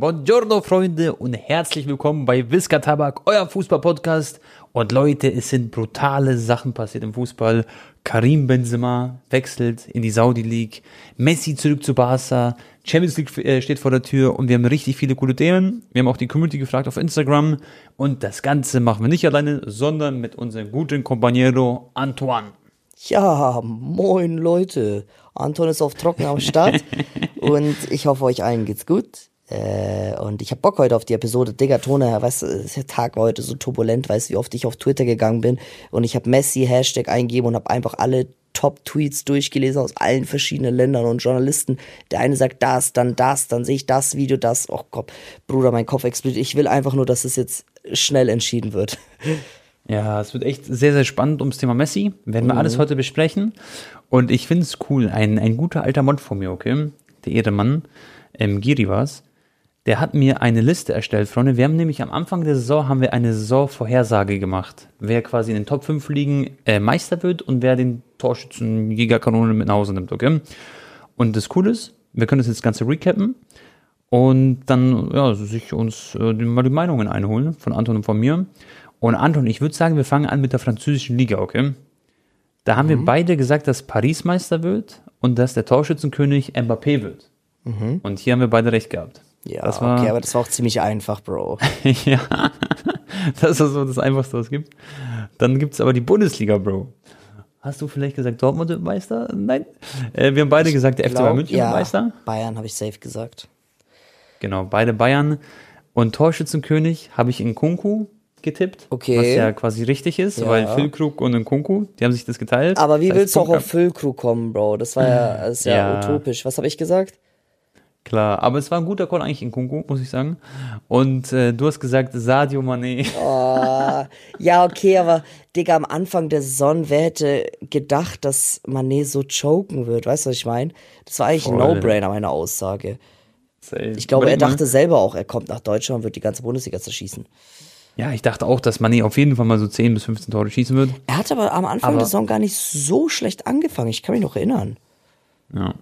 Buongiorno, Freunde, und herzlich willkommen bei Visca Tabak, euer Fußball-Podcast. Und Leute, es sind brutale Sachen passiert im Fußball. Karim Benzema wechselt in die Saudi League, Messi zurück zu Barca, Champions League äh, steht vor der Tür und wir haben richtig viele coole Themen. Wir haben auch die Community gefragt auf Instagram und das Ganze machen wir nicht alleine, sondern mit unserem guten Compañero Antoine. Ja, moin Leute. Anton ist auf Trocken am Start und ich hoffe, euch allen geht's gut. Äh, und ich hab Bock heute auf die Episode. Digga, Tone, weißt du, der Tag war heute so turbulent, weißt du, wie oft ich auf Twitter gegangen bin und ich hab Messi Hashtag eingegeben und hab einfach alle Top-Tweets durchgelesen aus allen verschiedenen Ländern und Journalisten. Der eine sagt das, dann das, dann sehe ich das Video, das. Oh Gott, Bruder, mein Kopf explodiert. Ich will einfach nur, dass es jetzt schnell entschieden wird. Ja, es wird echt sehr, sehr spannend ums Thema Messi. Werden wir mhm. alles heute besprechen. Und ich finde es cool, ein, ein guter alter Mod von mir, okay? Der Ehemann, ähm, Giri war's. Der hat mir eine Liste erstellt, Freunde. Wir haben nämlich am Anfang der Saison haben wir eine Saisonvorhersage gemacht. Wer quasi in den Top 5 Ligen äh, Meister wird und wer den Torschützen Gigakanone mit nach Hause nimmt, okay? Und das Coole ist, wir können das jetzt Ganze recappen und dann ja, sich uns äh, mal die Meinungen einholen von Anton und von mir. Und Anton, ich würde sagen, wir fangen an mit der französischen Liga, okay? Da haben mhm. wir beide gesagt, dass Paris Meister wird und dass der Torschützenkönig Mbappé wird. Mhm. Und hier haben wir beide recht gehabt. Ja, das war, okay, aber das war auch ziemlich einfach, Bro. ja, das ist so das Einfachste, was es gibt. Dann gibt es aber die Bundesliga, Bro. Hast du vielleicht gesagt, Dortmund wird Meister? Nein. Äh, wir haben beide ich gesagt, der FC Bayern München ja, wird Meister. Bayern habe ich safe gesagt. Genau, beide Bayern. Und Torschützenkönig habe ich in Kunku getippt. Okay. Was ja quasi richtig ist, ja. weil Füllkrug und Nkunku, die haben sich das geteilt. Aber wie das willst du auch auf Füllkrug kommen, Bro? Das war ja, das ist ja, ja. utopisch. Was habe ich gesagt? Klar, aber es war ein guter Call eigentlich in Kunku, muss ich sagen. Und äh, du hast gesagt Sadio Mané. Oh, ja, okay, aber Digga, am Anfang der Saison, wer hätte gedacht, dass Mané so choken wird? Weißt du, was ich meine? Das war eigentlich Voll. ein No-Brainer, meine Aussage. Safe. Ich glaube, er dachte selber auch, er kommt nach Deutschland und wird die ganze Bundesliga zerschießen. Ja, ich dachte auch, dass Mané auf jeden Fall mal so 10 bis 15 Tore schießen wird. Er hat aber am Anfang aber der Saison gar nicht so schlecht angefangen. Ich kann mich noch erinnern. Ja.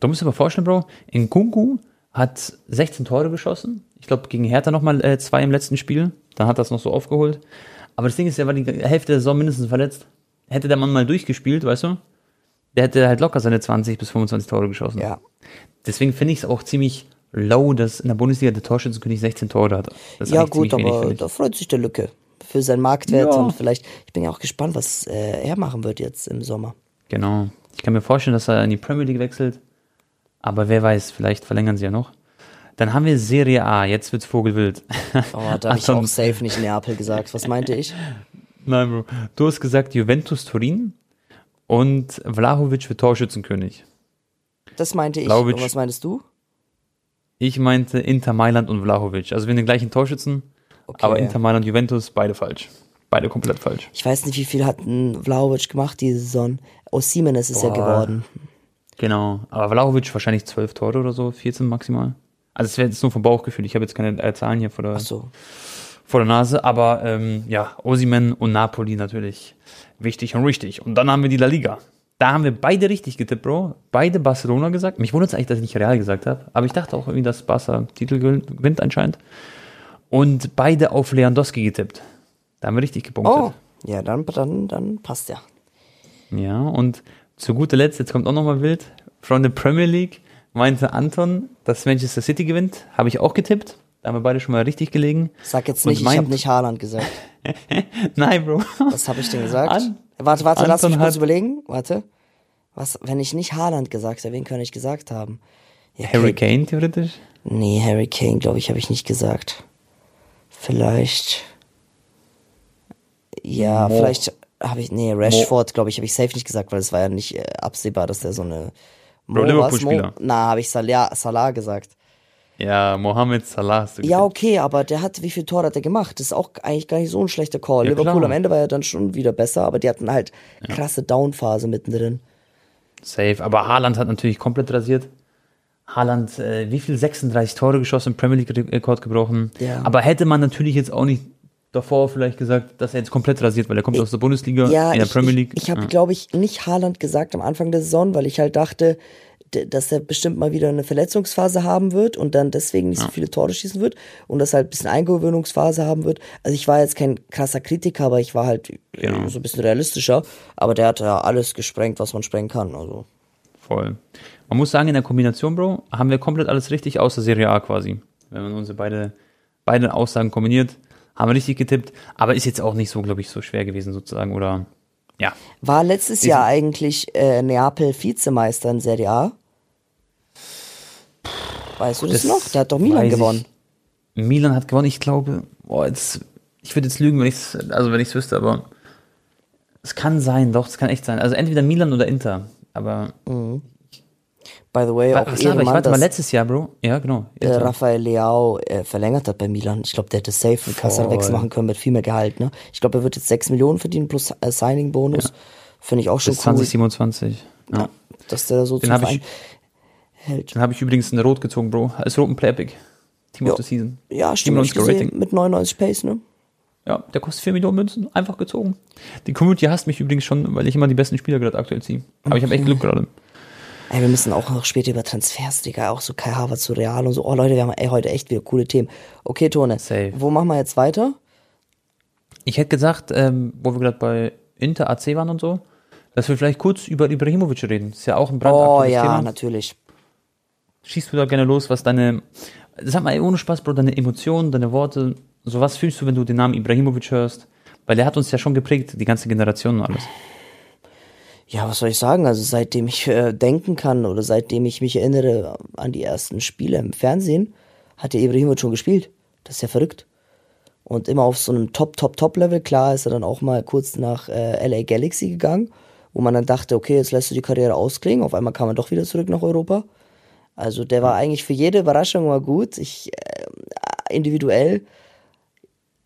Du musst dir mal vorstellen, Bro, in Kunku hat 16 Tore geschossen. Ich glaube, gegen Hertha nochmal äh, zwei im letzten Spiel. Dann hat das noch so aufgeholt. Aber das Ding ist, er war die Hälfte der Saison mindestens verletzt. Hätte der Mann mal durchgespielt, weißt du? Der hätte halt locker seine 20 bis 25 Tore geschossen. Ja. Deswegen finde ich es auch ziemlich low, dass in der Bundesliga der Torschützenkönig 16 Tore hat. ja, gut, aber wenig, da freut sich der Lücke für seinen Marktwert ja. und vielleicht, ich bin ja auch gespannt, was äh, er machen wird jetzt im Sommer. Genau. Ich kann mir vorstellen, dass er in die Premier League wechselt. Aber wer weiß, vielleicht verlängern sie ja noch. Dann haben wir Serie A, jetzt wird's Vogelwild. Oh, da habe ich auch safe nicht Neapel gesagt. Was meinte ich? Nein, Bro. Du hast gesagt Juventus Turin und Vlahovic wird Torschützenkönig. Das meinte ich. Vlahovic, und was meintest du? Ich meinte Inter Mailand und Vlahovic. Also wir haben den gleichen Torschützen, okay. aber Inter Mailand und Juventus, beide falsch. Beide komplett falsch. Ich weiß nicht, wie viel hat Vlahovic gemacht diese Saison. Aus Siemens ist er geworden. Genau, aber Vlahovic wahrscheinlich zwölf Tore oder so, 14 maximal. Also es wäre jetzt nur vom Bauchgefühl, ich habe jetzt keine äh, Zahlen hier vor der, so. vor der Nase, aber ähm, ja, Osimen und Napoli natürlich wichtig und richtig. Und dann haben wir die La Liga. Da haben wir beide richtig getippt, Bro. Beide Barcelona gesagt. Mich wundert es eigentlich, dass ich nicht Real gesagt habe. Aber ich dachte auch irgendwie, dass Barca Titel gewinnt anscheinend. Und beide auf Lewandowski getippt. Da haben wir richtig gepunktet. Oh, ja, dann, dann, dann passt ja. Ja, und zu guter Letzt, jetzt kommt auch nochmal wild, von der Premier League meinte Anton, dass Manchester City gewinnt. Habe ich auch getippt. Da haben wir beide schon mal richtig gelegen. Sag jetzt nicht, ich habe nicht Haaland gesagt. Nein, Bro. Was habe ich denn gesagt? An warte, warte, Anton lass mich kurz überlegen. Warte. Was, wenn ich nicht Haaland gesagt hätte, wen könnte ich gesagt haben? Ja, Harry Kane theoretisch? Nee, Harry Kane, glaube ich, habe ich nicht gesagt. Vielleicht. Ja, Mo vielleicht habe ich, nee, Rashford, glaube ich, habe ich safe nicht gesagt, weil es war ja nicht äh, absehbar, dass der so eine. Bro, Liverpool-Spieler. Na, habe ich Salah, Salah gesagt. Ja, Mohamed Salah hast du. Ja, okay, aber der hat, wie viel Tor hat er gemacht? Das ist auch eigentlich gar nicht so ein schlechter Call. Ja, Liverpool klar. am Ende war ja dann schon wieder besser, aber die hatten halt ja. krasse Downphase mittendrin. Safe, aber Haaland hat natürlich komplett rasiert. Haaland, äh, wie viel? 36 Tore geschossen, Premier League-Rekord gebrochen. Ja. Aber hätte man natürlich jetzt auch nicht davor vielleicht gesagt, dass er jetzt komplett rasiert, weil er kommt ich, aus der Bundesliga, ja, in der ich, Premier League. Ich, ich habe, ja. glaube ich, nicht Haaland gesagt am Anfang der Saison, weil ich halt dachte, dass er bestimmt mal wieder eine Verletzungsphase haben wird und dann deswegen nicht so viele Tore schießen wird und dass er halt ein bisschen Eingewöhnungsphase haben wird. Also ich war jetzt kein krasser Kritiker, aber ich war halt ja. so ein bisschen realistischer. Aber der hat ja alles gesprengt, was man sprengen kann. Also. Voll. Man muss sagen, in der Kombination, Bro, haben wir komplett alles richtig außer Serie A quasi. Wenn man unsere beide, beide Aussagen kombiniert, haben wir richtig getippt. Aber ist jetzt auch nicht so, glaube ich, so schwer gewesen sozusagen oder ja. War letztes Jahr eigentlich äh, Neapel Vizemeister in Serie A? Weißt du das, das noch? Der hat doch Milan gewonnen. Ich. Milan hat gewonnen, ich glaube, boah, jetzt, ich würde jetzt lügen, wenn ich also wenn ich es wüsste, aber es kann sein, doch, es kann echt sein. Also entweder Milan oder Inter, aber mhm. By the way, auch Was Ehrenmann, ich warte mal letztes Jahr, Bro. Ja, genau. Äh, Rafael Leao äh, verlängert hat bei Milan. Ich glaube, der hätte safe einen Kassanwechsel machen können mit viel mehr Gehalt. Ne? Ich glaube, er wird jetzt 6 Millionen verdienen plus äh, Signing-Bonus. Ja. Finde ich auch schon Bis cool. 2027. Ja. ja. Dass der so Den habe ich, hält. Den habe ich übrigens in Rot gezogen, Bro. Als roten Playpick. Team ja. of the Season. Ja, stimmt. Ich gesehen, mit 99 Pace, ne? Ja, der kostet 4 Millionen Münzen. Einfach gezogen. Die Community hasst mich übrigens schon, weil ich immer die besten Spieler gerade aktuell ziehe. Aber ich habe echt Glück gerade. Ey, wir müssen auch noch später über Transfers, Digga, auch so Kai Harvard zu Real und so. Oh Leute, wir haben ey, heute echt wieder coole Themen. Okay, Tone, Safe. wo machen wir jetzt weiter? Ich hätte gesagt, ähm, wo wir gerade bei Inter AC waren und so, dass wir vielleicht kurz über Ibrahimovic reden. Ist ja auch ein brandaktuelles Oh ja, Thema. natürlich. Schießt du da gerne los, was deine, sag mal, ey, ohne Spaß, Bro, deine Emotionen, deine Worte, so was fühlst du, wenn du den Namen Ibrahimovic hörst? Weil der hat uns ja schon geprägt, die ganze Generation und alles ja, was soll ich sagen? Also seitdem ich äh, denken kann oder seitdem ich mich erinnere an die ersten Spiele im Fernsehen, hat der Ibrahimovic schon gespielt. Das ist ja verrückt. Und immer auf so einem Top, Top, Top-Level. Klar ist er dann auch mal kurz nach äh, LA Galaxy gegangen, wo man dann dachte, okay, jetzt lässt du die Karriere ausklingen. Auf einmal kam er doch wieder zurück nach Europa. Also der war eigentlich für jede Überraschung mal gut. Ich äh, individuell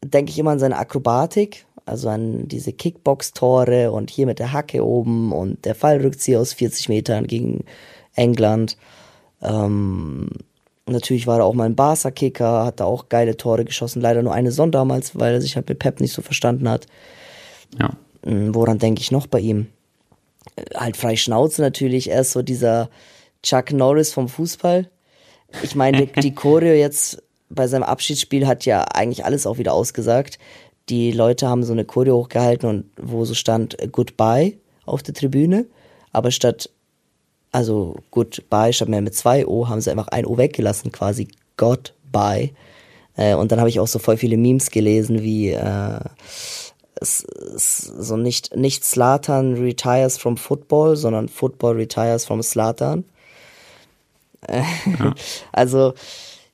denke ich immer an seine Akrobatik, also an diese Kickbox-Tore und hier mit der Hacke oben und der Fallrückzieher aus 40 Metern gegen England. Ähm, natürlich war er auch mal ein Barca-Kicker, hat da auch geile Tore geschossen. Leider nur eine Sonne damals, weil er sich halt mit Pep nicht so verstanden hat. Ja. Ähm, woran denke ich noch bei ihm? Äh, halt frei Schnauze natürlich. Er ist so dieser Chuck Norris vom Fußball. Ich meine, die Choreo jetzt bei seinem Abschiedsspiel hat ja eigentlich alles auch wieder ausgesagt die Leute haben so eine Choreo hochgehalten und wo so stand äh, Goodbye auf der Tribüne, aber statt, also Goodbye statt mehr mit zwei O, haben sie einfach ein O weggelassen, quasi Goodbye. Äh, und dann habe ich auch so voll viele Memes gelesen, wie äh, so nicht, nicht Slatan retires from Football, sondern Football retires from Slatan. Ja. Also,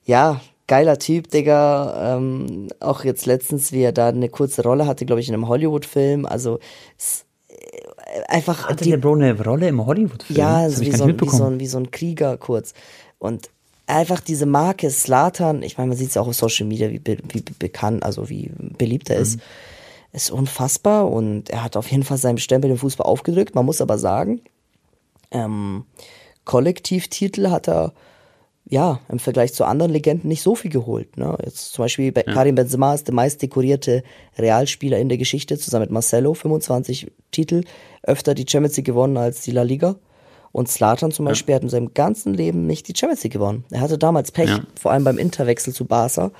ja, geiler Typ, Digga. Ähm, auch jetzt letztens, wie er da eine kurze Rolle hatte, glaube ich, in einem Hollywood-Film. Also äh, einfach. Hatte die, der Bro eine Rolle im Hollywood-Film? Ja, wie, so, wie, so ein, wie so ein Krieger kurz. Und einfach diese Marke Slatan, ich meine, man sieht es auch auf Social Media, wie, wie bekannt, also wie beliebt er ist, mhm. ist unfassbar und er hat auf jeden Fall seinen Stempel im Fußball aufgedrückt. Man muss aber sagen, ähm, Kollektivtitel hat er ja, im Vergleich zu anderen Legenden nicht so viel geholt. Ne? Jetzt zum Beispiel ja. Karim Benzema ist der meist dekorierte Realspieler in der Geschichte, zusammen mit Marcelo, 25 Titel, öfter die Champions League gewonnen als die La Liga. Und Slatan zum Beispiel ja. hat in seinem ganzen Leben nicht die Champions League gewonnen. Er hatte damals Pech, ja. vor allem beim Interwechsel zu Barca,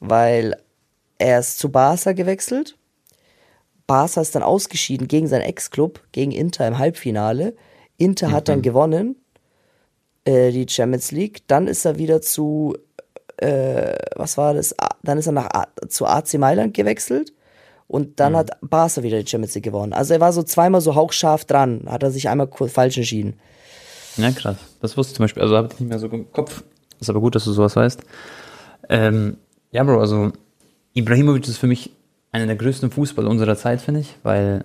weil er ist zu Barca gewechselt. Barca ist dann ausgeschieden gegen seinen Ex-Club, gegen Inter im Halbfinale. Inter mhm. hat dann gewonnen äh, die Champions League. Dann ist er wieder zu, äh, was war das? Dann ist er nach A zu AC Mailand gewechselt und dann mhm. hat Barca wieder die Champions League gewonnen. Also er war so zweimal so hauchscharf dran, hat er sich einmal falsch entschieden. Ja, krass. Das wusste ich zum Beispiel, also habe ich nicht mehr so im Kopf. Ist aber gut, dass du sowas weißt. Ähm, ja, Bro, also Ibrahimovic ist für mich einer der größten Fußballer unserer Zeit, finde ich, weil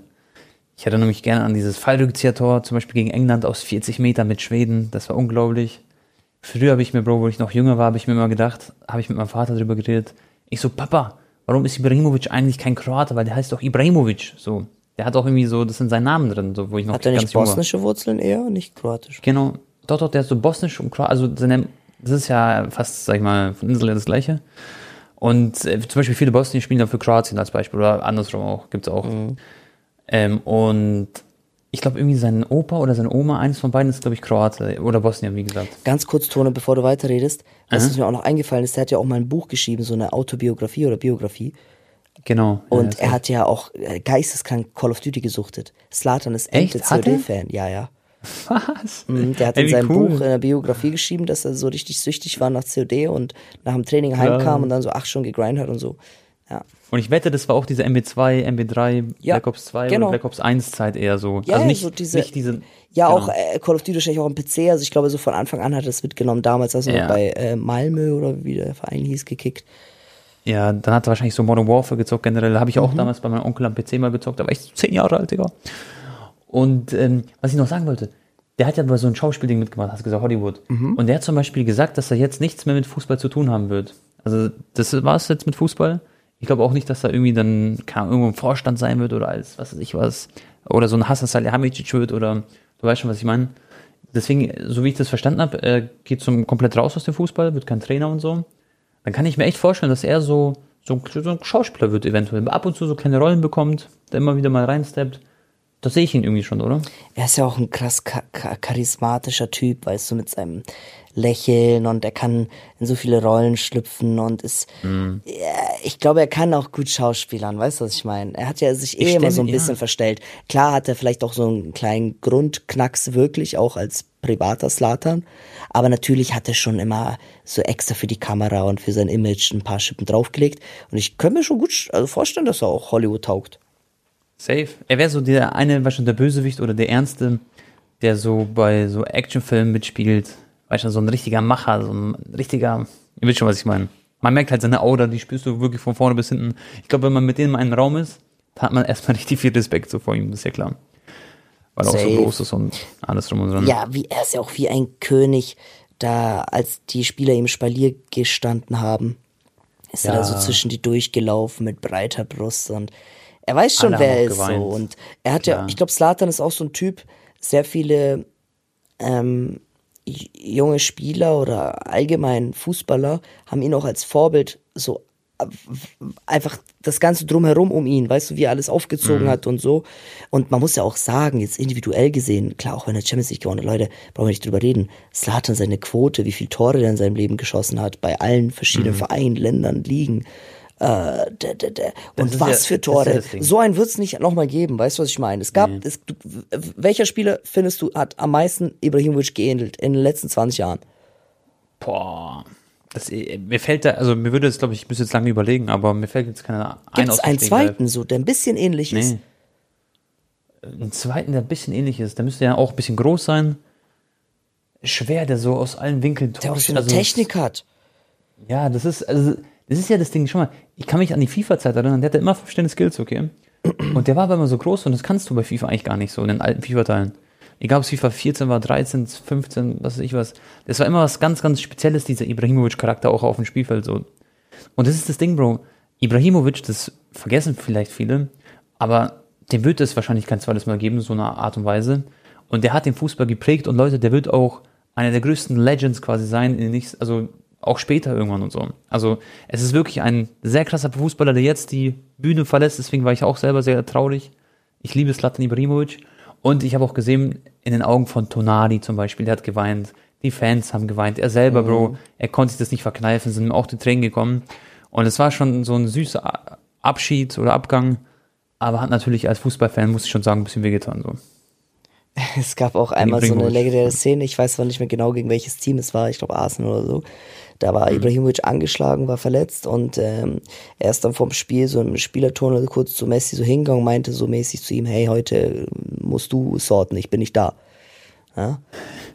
ich erinnere mich gerne an dieses Fallrückzieher-Tor, zum Beispiel gegen England aus 40 Metern mit Schweden. Das war unglaublich. Früher habe ich mir, Bro, wo ich noch jünger war, habe ich mir immer gedacht, habe ich mit meinem Vater darüber geredet. Ich so, Papa, warum ist Ibrahimovic eigentlich kein Kroate? Weil der heißt doch Ibrahimovic. So, der hat auch irgendwie so, das sind seine Namen drin, so, wo ich noch Hat er nicht bosnische war. Wurzeln eher, nicht kroatisch? Genau. Doch, doch, der ist so bosnisch und kroatisch. Also, das ist ja fast, sag ich mal, von Insel das Gleiche. Und äh, zum Beispiel viele Bosnien spielen dann für Kroatien als Beispiel oder andersrum auch, gibt's auch. Mhm. Ähm, und ich glaube irgendwie sein Opa oder seine Oma, eines von beiden ist, glaube ich, Kroate oder Bosnien, wie gesagt. Ganz kurz, Tone, bevor du weiterredest, was mir auch noch eingefallen ist, der hat ja auch mal ein Buch geschrieben, so eine Autobiografie oder Biografie. Genau. Und ja, er hat ja auch äh, geisteskrank Call of Duty gesuchtet. Slatan ist Echt? COD-Fan, ja, ja. Was? Mhm, Der hat in seinem cool. Buch in der Biografie geschrieben, dass er so richtig süchtig war nach COD und nach dem Training heimkam und dann so acht Stunden gegrindet hat und so. Ja. Und ich wette, das war auch diese MB2, MB3, Ja, Black Ops 2 genau. oder Black Ops 1 Zeit eher so. Ja, also nicht, so diese- nicht diese. Ja, genau. auch äh, Call of Duty wahrscheinlich auch am PC. Also ich glaube, so von Anfang an hat er es mitgenommen. Damals also Ja. noch bei äh, Malmö oder wie der Verein hieß, gekickt. Ja, dann hat er wahrscheinlich so Modern Warfare gezockt generell. Habe ich Mhm. auch damals bei meinem Onkel am PC mal gezockt. Da war ich so zehn Jahre alt, Digga. Und ähm, was ich noch sagen wollte, der hat ja bei so einem Schauspielding mitgemacht, hast du gesagt, Hollywood. Mhm. Und der hat zum Beispiel gesagt, dass er jetzt nichts mehr mit Fußball zu tun haben wird. Also das war es jetzt mit Fußball. Ich glaube auch nicht, dass er irgendwie dann Ahnung, irgendwo im Vorstand sein wird oder als was weiß ich was. Oder so ein Hassan Salihamidzic wird oder du weißt schon, was ich meine. Deswegen, so wie ich das verstanden habe, er geht zum komplett raus aus dem Fußball, wird kein Trainer und so. Dann kann ich mir echt vorstellen, dass er so, so, so ein Schauspieler wird eventuell. Ab und zu so kleine Rollen bekommt, der immer wieder mal reinsteppt. Das sehe ich ihn irgendwie schon, oder? Er ist ja auch ein krass cha cha charismatischer Typ, weißt du, mit seinem Lächeln und er kann in so viele Rollen schlüpfen und ist, Mhm. ich glaube, er kann auch gut schauspielern, weißt du, was ich meine? Er hat ja sich eh Ich immer so ein bisschen ja. verstellt. Klar hat er vielleicht auch so einen kleinen Grundknacks wirklich, auch als privater Slatan, aber natürlich hat er schon immer so extra für die Kamera und für sein Image ein paar Schippen draufgelegt und ich könnte mir schon gut also vorstellen, dass er auch Hollywood taugt. Safe. Er wäre so der eine, du, der Bösewicht oder der Ernste, der so bei so Actionfilmen mitspielt. Weißt du, so ein richtiger Macher, so ein richtiger, ihr wisst schon, was ich meine. Man merkt halt seine Aura, die spürst du wirklich von vorne bis hinten. Ich glaube, wenn man mit denen in einem Raum ist, dann hat man erstmal richtig viel Respekt so vor ihm, das ist ja klar. Weil er auch so Safe. groß ist und alles drum und dran. Ja, wie, er ist ja auch wie ein König, da als die Spieler ihm Spalier gestanden haben, ist er Ja. da so zwischen die durchgelaufen mit breiter Brust und er weiß schon, Alle wer er ist so. geweint. Und er hat ja, Klar. ich glaube, Slatan ist auch so ein Typ, sehr viele ähm, junge Spieler oder allgemein Fußballer haben ihn auch als Vorbild so äh, einfach das Ganze drumherum um ihn, weißt du, wie er alles aufgezogen hat und so. Und man muss ja auch sagen, jetzt individuell gesehen, klar, auch wenn er Champions League gewonnen hat, Leute, brauchen wir nicht drüber reden. Slatan seine Quote, wie viele Tore er in seinem Leben geschossen hat, bei allen verschiedenen Vereinen, Ländern, Ligen. Äh, da, da, da. Und ist was ja- für ist ja Tore. so einen wird's nicht nochmal geben, weißt du, was ich meine? Es gab, es, du, welcher Spieler findest du, hat am meisten Ibrahimovic geähnelt in den letzten 20 Jahren? Boah. Das, äh, mir fällt da, also mir würde jetzt, glaube ich, ich müsste jetzt lange überlegen, aber mir fällt jetzt keiner ein Gibt es einen zweiten so, der ein bisschen ähnlich ist? Nee. Einen zweiten, der ein bisschen ähnlich ist. Der müsste ja auch ein bisschen groß sein. Schwer, der so aus allen Winkeln Der auch so eine Also, Technik hat. Ja, das ist, also, das ist ja das Ding. Schau mal, ich kann mich an die FIFA-Zeit erinnern, der hatte immer verstehende Skills, okay? Und der war aber immer so groß und das kannst du bei FIFA eigentlich gar nicht so, in den alten FIFA-Teilen. Egal, ob es FIFA 14 war, 13, 15, was weiß ich was. Das war immer was ganz, ganz Spezielles, dieser Ibrahimovic-Charakter auch auf dem Spielfeld so. Und das ist das Ding, Bro. Ibrahimovic, das vergessen vielleicht viele, aber dem wird es wahrscheinlich kein zweites Mal geben, so eine Art und Weise. Und der hat den Fußball geprägt und Leute, der wird auch einer der größten Legends quasi sein, in den nächsten, also auch später irgendwann und so. Also es ist wirklich ein sehr krasser Fußballer, der jetzt die Bühne verlässt, deswegen war ich auch selber sehr traurig. Ich liebe Slatan Ibrahimovic und ich habe auch gesehen, in den Augen von Tonali zum Beispiel, der hat geweint, die Fans haben geweint, er selber, Bro, er konnte sich das nicht verkneifen, sind ihm auch die Tränen gekommen. Und es war schon so ein süßer Abschied oder Abgang, aber hat natürlich als Fußballfan, muss ich schon sagen, ein bisschen wehgetan. So. Es gab auch einmal so eine legendäre Szene, ich weiß zwar nicht mehr genau, gegen welches Team es war, ich glaube Arsenal oder so. Da war Ibrahimovic angeschlagen, war verletzt und ähm, er ist dann vom Spiel so im Spielertunnel kurz zu Messi so hingegangen und meinte so mäßig zu ihm, hey, heute musst du sorten, ich bin nicht da. Ja?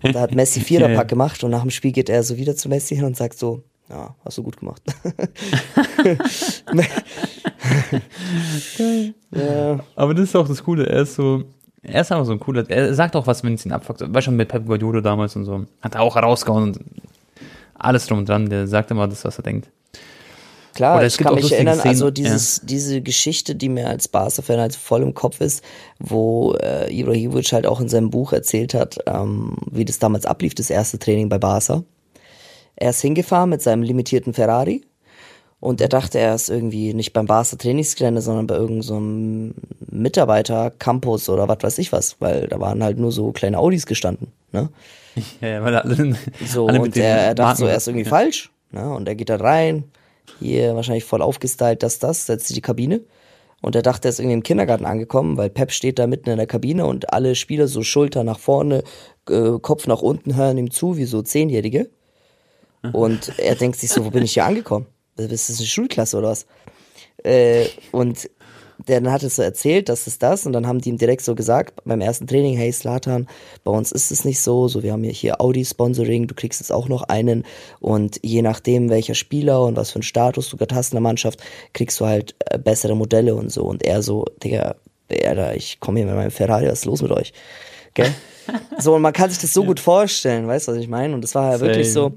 Und da hat Messi Viererpack Ja, ja. gemacht und nach dem Spiel geht er so wieder zu Messi hin und sagt so, ja, hast du gut gemacht. ja, Aber das ist auch das Coole, er ist so, er ist einfach so ein cooler, er sagt auch was, wenn es ihn abfuckt. War schon mit Pep Guardiola damals und so. Hat er auch herausgehauen und alles drum und dran, der sagt immer das, was er denkt. Klar, Oder es ich kann mich erinnern, Szenen, also dieses, diese Geschichte, die mir als Barca-Fan halt voll im Kopf ist, wo äh, Ibrahimovic halt auch in seinem Buch erzählt hat, ähm, wie das damals ablief, das erste Training bei Barca. Er ist hingefahren mit seinem limitierten Ferrari Und er dachte, er ist irgendwie nicht beim Barca Trainingsgelände, sondern bei irgendeinem so Mitarbeiter-Campus oder was weiß ich was, weil da waren halt nur so kleine Audis gestanden. Ne? Ja, ja, weil alle, So, alle und er, er dachte so, er ist irgendwie falsch. Ne? Und er geht da rein, hier wahrscheinlich voll aufgestylt, das, das, setzt sich die Kabine. Und er dachte, er ist irgendwie im Kindergarten angekommen, weil Pep steht da mitten in der Kabine und alle Spieler so Schulter nach vorne, äh, Kopf nach unten hören ihm zu, wie so Zehnjährige. Und er denkt sich so, wo bin ich hier angekommen? Ist das eine Schulklasse oder was? Äh, und der dann hat es so erzählt, das ist das, und dann haben die ihm direkt so gesagt beim ersten Training, hey Slatan, bei uns ist es nicht so, so wir haben ja hier Audi-Sponsoring, du kriegst jetzt auch noch einen und je nachdem welcher Spieler und was für einen Status du gerade hast in der Mannschaft, kriegst du halt äh, bessere Modelle und so und er so, Digga, Alter, ich komme hier mit meinem Ferrari, was ist los mit euch? Gell? so, und man kann sich das so gut vorstellen, weißt du, was ich meine? Und das war ja wirklich so,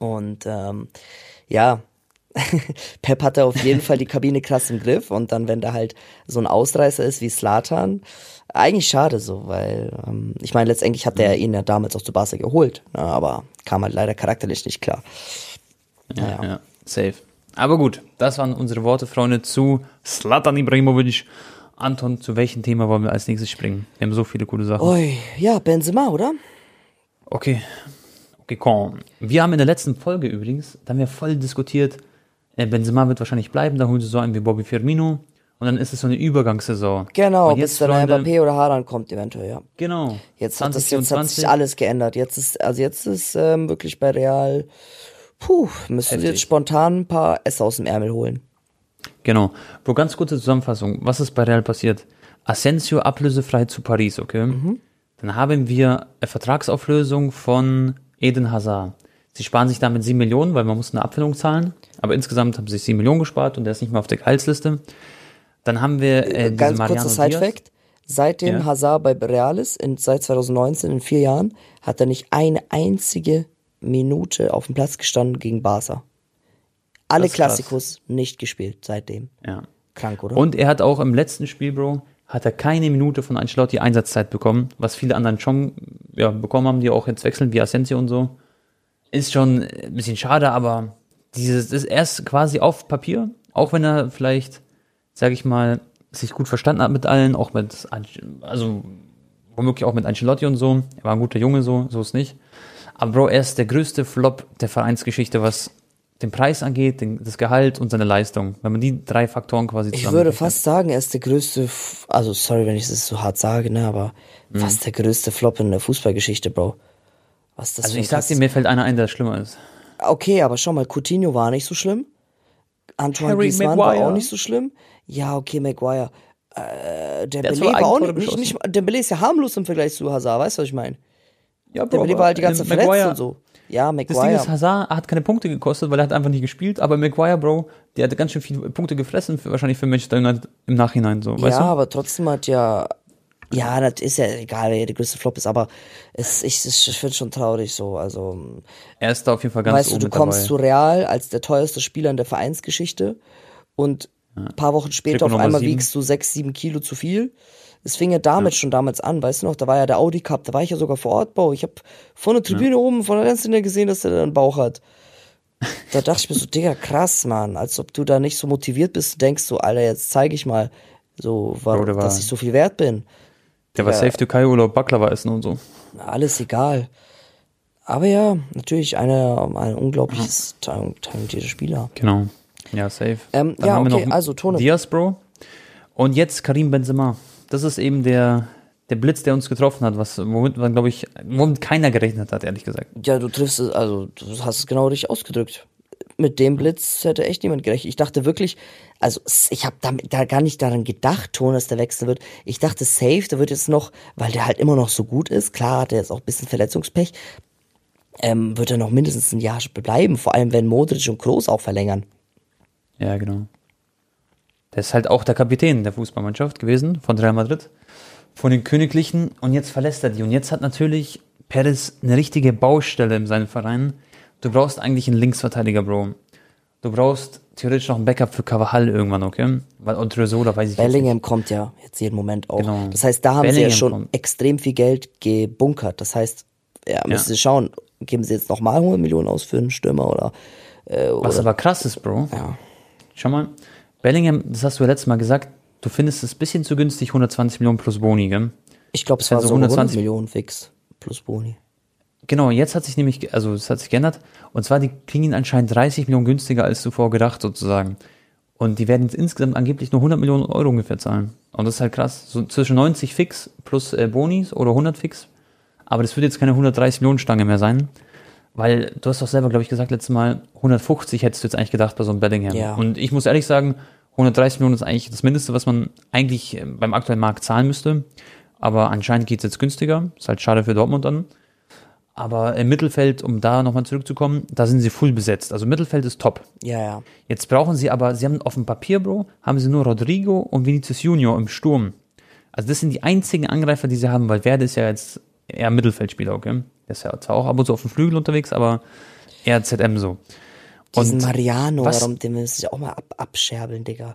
Same. und ähm, ja, Pep hatte auf jeden Fall die Kabine krass im Griff und dann, wenn da halt so ein Ausreißer ist wie Slatan, eigentlich schade so, weil ähm, ich meine, letztendlich hat er ihn ja damals auch zu Barca geholt, ne, aber kam halt leider charakterlich nicht klar. Ja, Naja. ja, safe. Aber gut, das waren unsere Worte, Freunde, zu Slatan Ibrahimovic. Anton, zu welchem Thema wollen wir als nächstes springen? Wir haben so viele coole Sachen. Ui, ja, Benzema, oder? Okay. Okay, komm. Wir haben in der letzten Folge übrigens, da haben wir voll diskutiert, Benzema wird wahrscheinlich bleiben, da holen sie so einen wie Bobby Firmino und dann ist es so eine Übergangssaison. Genau, und bis jetzt, dann Freunde, Mbappé oder Haaland kommt eventuell, ja. Genau. Jetzt hat, das, jetzt hat sich alles geändert. Jetzt ist, also jetzt ist ähm, wirklich bei Real, puh, müssen sie jetzt spontan ein paar Esse aus dem Ärmel holen. Genau. Bro, ganz kurze Zusammenfassung. Was ist bei Real passiert? Asensio ablösefrei zu Paris, okay? Dann haben wir eine Vertragsauflösung von Eden Hazard. Sie sparen sich damit 7 Millionen, weil man muss eine Abfindung zahlen. Aber insgesamt haben sie sich 7 Millionen gespart und der ist nicht mehr auf der Gehaltsliste. Dann haben wir äh, diese Ganz kurzer. Side-Fact. Seitdem Ja. Hazard bei Real ist, in, seit 2019, in vier Jahren, hat er nicht eine einzige Minute auf dem Platz gestanden gegen Barca. Alle. Klassikos nicht gespielt seitdem. Ja. Krank, oder? Und er hat auch im letzten Spiel, Bro, hat er keine Minute von Ancelotti Einsatzzeit bekommen, was viele anderen schon ja, bekommen haben, die auch jetzt wechseln, wie Asensio und so. Ist schon ein bisschen schade, aber dieses ist erst quasi auf Papier, auch wenn er vielleicht, sage ich mal, sich gut verstanden hat mit allen, auch mit, also womöglich auch mit Ancelotti und so. Er war ein guter Junge, so, so ist nicht. Aber Bro, er ist der größte Flop der Vereinsgeschichte, was den Preis angeht, den, das Gehalt und seine Leistung. Wenn man die drei Faktoren quasi ich zusammen würde fast sagen, er ist der größte, also sorry, wenn ich das so hart sage, ne, aber Mhm. fast der größte Flop in der Fußballgeschichte, Bro. Was ist das Also ich sag dir, mir fällt einer ein, der schlimmer ist. Okay, aber schau mal, Coutinho war nicht so schlimm. Antoine Harry Griezmann war Maguire. auch nicht so schlimm. Ja, okay, Maguire. Äh, der hat Belay war auch nicht, nicht, nicht Dembele ist ja harmlos im Vergleich zu Hazard, weißt du, was ich meine? Ja, Der Belay war halt die ganze Zeit verletzt und so. Ja, Das Ding ist, Maguire. Hazard hat keine Punkte gekostet, weil er hat einfach nicht gespielt, aber Maguire, Bro, der hatte ganz schön viele Punkte gefressen, für, wahrscheinlich für Manchester United im Nachhinein so, weißt Ja, du? aber trotzdem hat ja, ja, das ist ja egal, wer der größte Flop ist, aber es, ich, ich finde schon traurig so, also, Er ist da auf jeden Fall ganz weißt du, du kommst dabei. zu Real als der teuerste Spieler in der Vereinsgeschichte und ein paar Wochen später Trikot auf Nummer einmal sieben. wiegst du sechs, sieben Kilo zu viel. Es fing ja damit schon damals an, weißt du noch, da war ja der Audi Cup, da war ich ja sogar vor Ort, Bro. Ich habe von der Tribüne oben, von der ganzen Linie gesehen, dass der da einen Bauch hat. Da dachte ich mir so, Digga, krass, Mann, als ob du da nicht so motiviert bist, denkst du, Alter, jetzt zeige ich mal, so, war- dass ich so viel wert bin. Der war Ja. safe Türkei Urlaub Baklava essen und so. Alles egal. Aber ja, natürlich eine, ein unglaubliches, tal- talentierter Spieler. Genau. Ja, safe. Ähm, ja, okay, also, Tone. Diaz, Bro. Und jetzt Karim Benzema. Das ist eben der, der Blitz, der uns getroffen hat, was, womit man, glaube ich, womit keiner gerechnet hat, ehrlich gesagt. Ja, du triffst es, also du hast es genau richtig ausgedrückt. Mit dem Blitz hätte echt niemand gerechnet. Ich dachte wirklich, also ich habe da gar nicht daran gedacht, Ton, dass der wechseln wird. Ich dachte safe, der wird jetzt noch, weil der halt immer noch so gut ist, klar hat er jetzt auch ein bisschen Verletzungspech, ähm, wird er noch mindestens ein Jahr bleiben, vor allem wenn Modric und Kroos auch verlängern. Ja, genau. Der ist halt auch der Kapitän der Fußballmannschaft gewesen von Real Madrid, von den Königlichen und jetzt verlässt er die. Und jetzt hat natürlich Perez eine richtige Baustelle in seinem Verein. Du brauchst eigentlich einen Linksverteidiger, Bro. Du brauchst theoretisch noch ein Backup für Cavajal irgendwann, okay? Weil und Trezola weiß ich jetzt nicht. Bellingham kommt ja jetzt jeden Moment auch. Genau. Das heißt, da haben sie ja Bellingham schon kommt. extrem viel Geld gebunkert. Das heißt, ja, müssen sie schauen, geben sie jetzt nochmal 100 Millionen aus für einen Stürmer oder Äh, Was oder, aber krass ist, Bro. ja. Schau mal, Bellingham, das hast du ja letztes Mal gesagt, du findest es ein bisschen zu günstig, 120 Millionen plus Boni, gell? Ich glaube, es war Also so 120 120 Millionen fix plus Boni. Genau, jetzt hat sich nämlich, also es hat sich geändert. Und zwar, die kriegen ihn anscheinend 30 Millionen günstiger als zuvor gedacht, sozusagen. Und die werden jetzt insgesamt angeblich nur 100 Millionen Euro ungefähr zahlen. Und das ist halt krass. So zwischen 90 fix plus äh, Bonis oder 100 fix. Aber das wird jetzt keine 130 Millionen Stange mehr sein. Weil du hast doch selber, glaube ich, gesagt letztes Mal, 150 hättest du jetzt eigentlich gedacht bei so einem Bellingham. Ja. Und ich muss ehrlich sagen, 130 Millionen ist eigentlich das Mindeste, was man eigentlich äh, beim aktuellen Markt zahlen müsste. Aber anscheinend geht's jetzt günstiger. Ist halt schade für Dortmund dann. Aber im Mittelfeld, um da nochmal zurückzukommen, da sind sie full besetzt. Also Mittelfeld ist top. Ja, ja. Jetzt brauchen sie aber, sie haben auf dem Papier, Bro, haben sie nur Rodrigo und Vinicius Junior im Sturm. Also das sind die einzigen Angreifer, die sie haben, weil Werde ist ja jetzt eher Mittelfeldspieler, okay? Der ist ja zwar auch ab und zu auf dem Flügel unterwegs, aber eher ZM so. Diesen Und Mariano, was- warum, den müssen sie auch mal ab, abscherbeln, Digga.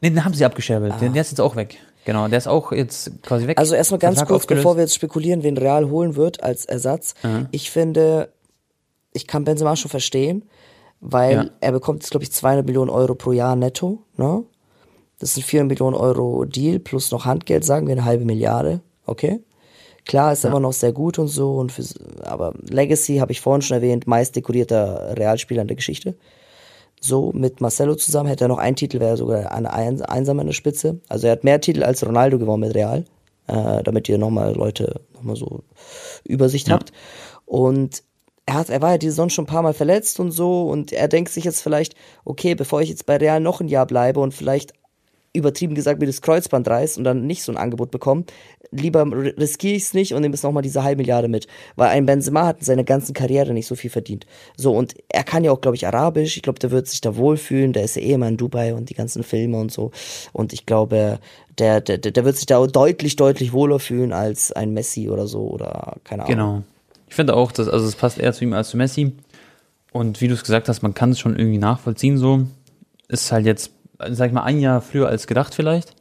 Nee, den haben sie abgescherbelt. Den, der ist jetzt auch weg. Genau, der ist auch jetzt quasi weg. Also erstmal ganz kurz, aufgelöst. bevor wir jetzt spekulieren, wen Real holen wird als Ersatz. Ich finde, ich kann Benzema schon verstehen, weil Ja. er bekommt jetzt, glaube ich, 200 Millionen Euro pro Jahr netto. Ne? Das sind 400 Millionen Euro Deal plus noch Handgeld, sagen wir eine halbe Milliarde. Okay? Klar, ist immer noch sehr gut und so, und für, aber Legacy, habe ich vorhin schon erwähnt, meist dekorierter Realspieler in der Geschichte. So, mit Marcelo zusammen hätte er noch einen Titel, wäre sogar eine Eins einsam an der Spitze. Also er hat mehr Titel als Ronaldo gewonnen mit Real, äh, damit ihr nochmal Leute nochmal so Übersicht Ja. habt. Und er hat, er war ja die Saison schon ein paar Mal verletzt und so und er denkt sich jetzt vielleicht, okay, bevor ich jetzt bei Real noch ein Jahr bleibe und vielleicht übertrieben gesagt mir das Kreuzband reißt und dann nicht so ein Angebot bekomme, lieber riskiere ich es nicht und nehme jetzt nochmal diese halbe Milliarde mit. Weil ein Benzema hat in seiner ganzen Karriere nicht so viel verdient. So, und er kann ja auch, glaube ich, Arabisch. Ich glaube, der wird sich da wohlfühlen. Der ist ja eh immer in Dubai und die ganzen Filme und so. Und ich glaube, der, der, der wird sich da deutlich, deutlich wohler fühlen als ein Messi oder so oder keine Ahnung. Genau. Ich finde auch, dass, also es passt eher zu ihm als zu Messi. Und wie du es gesagt hast, man kann es schon irgendwie nachvollziehen so. Ist halt jetzt, sag ich mal, ein Jahr früher als gedacht vielleicht.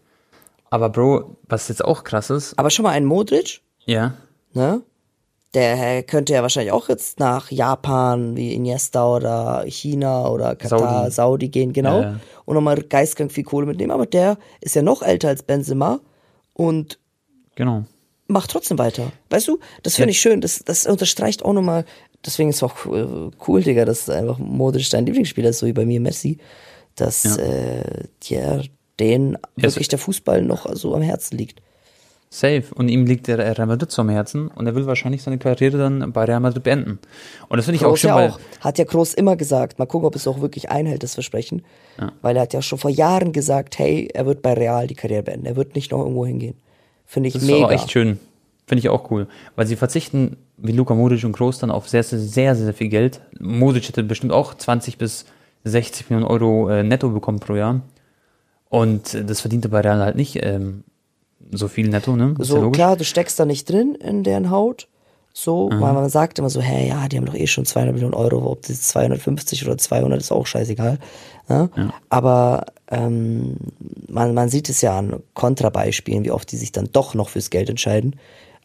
Aber Bro, was jetzt auch krass ist, Aber schon mal ein Modric, ja, ne? Der könnte ja wahrscheinlich auch jetzt nach Japan wie Iniesta oder China oder Katar, Saudi, Saudi. gehen, genau. Ja. Und nochmal geistkrank viel Kohle mitnehmen. Aber der ist ja noch älter als Benzema und genau. macht trotzdem weiter. Weißt du, das finde Ja. ich schön. Das, das unterstreicht auch nochmal, deswegen ist es auch cool, Digga, dass einfach Modric dein Lieblingsspieler ist, so wie bei mir Messi, dass Ja. äh, ja, den ist- wirklich der Fußball noch so am Herzen liegt. Safe. Und ihm liegt der Real Madrid so am Herzen und er will wahrscheinlich seine Karriere dann bei Real Madrid beenden. Und das finde ich auch Kroos schön, ja auch. Hat ja Kroos immer gesagt. Mal gucken, ob es auch wirklich einhält, das Versprechen. Weil er hat ja schon vor Jahren gesagt, hey, er wird bei Real die Karriere beenden. Er wird nicht noch irgendwo hingehen. Finde ich das ist mega. auch echt schön. Finde ich auch cool. Weil sie verzichten, wie Luka Modric und Kroos, dann auf sehr, sehr, sehr, sehr viel Geld. Modric hätte bestimmt auch 20 bis 60 Millionen Euro äh, netto bekommen pro Jahr. Und äh, das verdiente bei Real halt nicht ähm, so viel netto, ne? Ist ja so logisch. klar, du steckst da nicht drin in deren Haut. So, weil man sagt immer so, hey, ja, die haben doch eh schon 200 Millionen Euro, ob das jetzt 250 oder 200 ist auch scheißegal. Ja? Aber ähm, man, man sieht es ja an Kontrabeispielen, wie oft die sich dann doch noch fürs Geld entscheiden.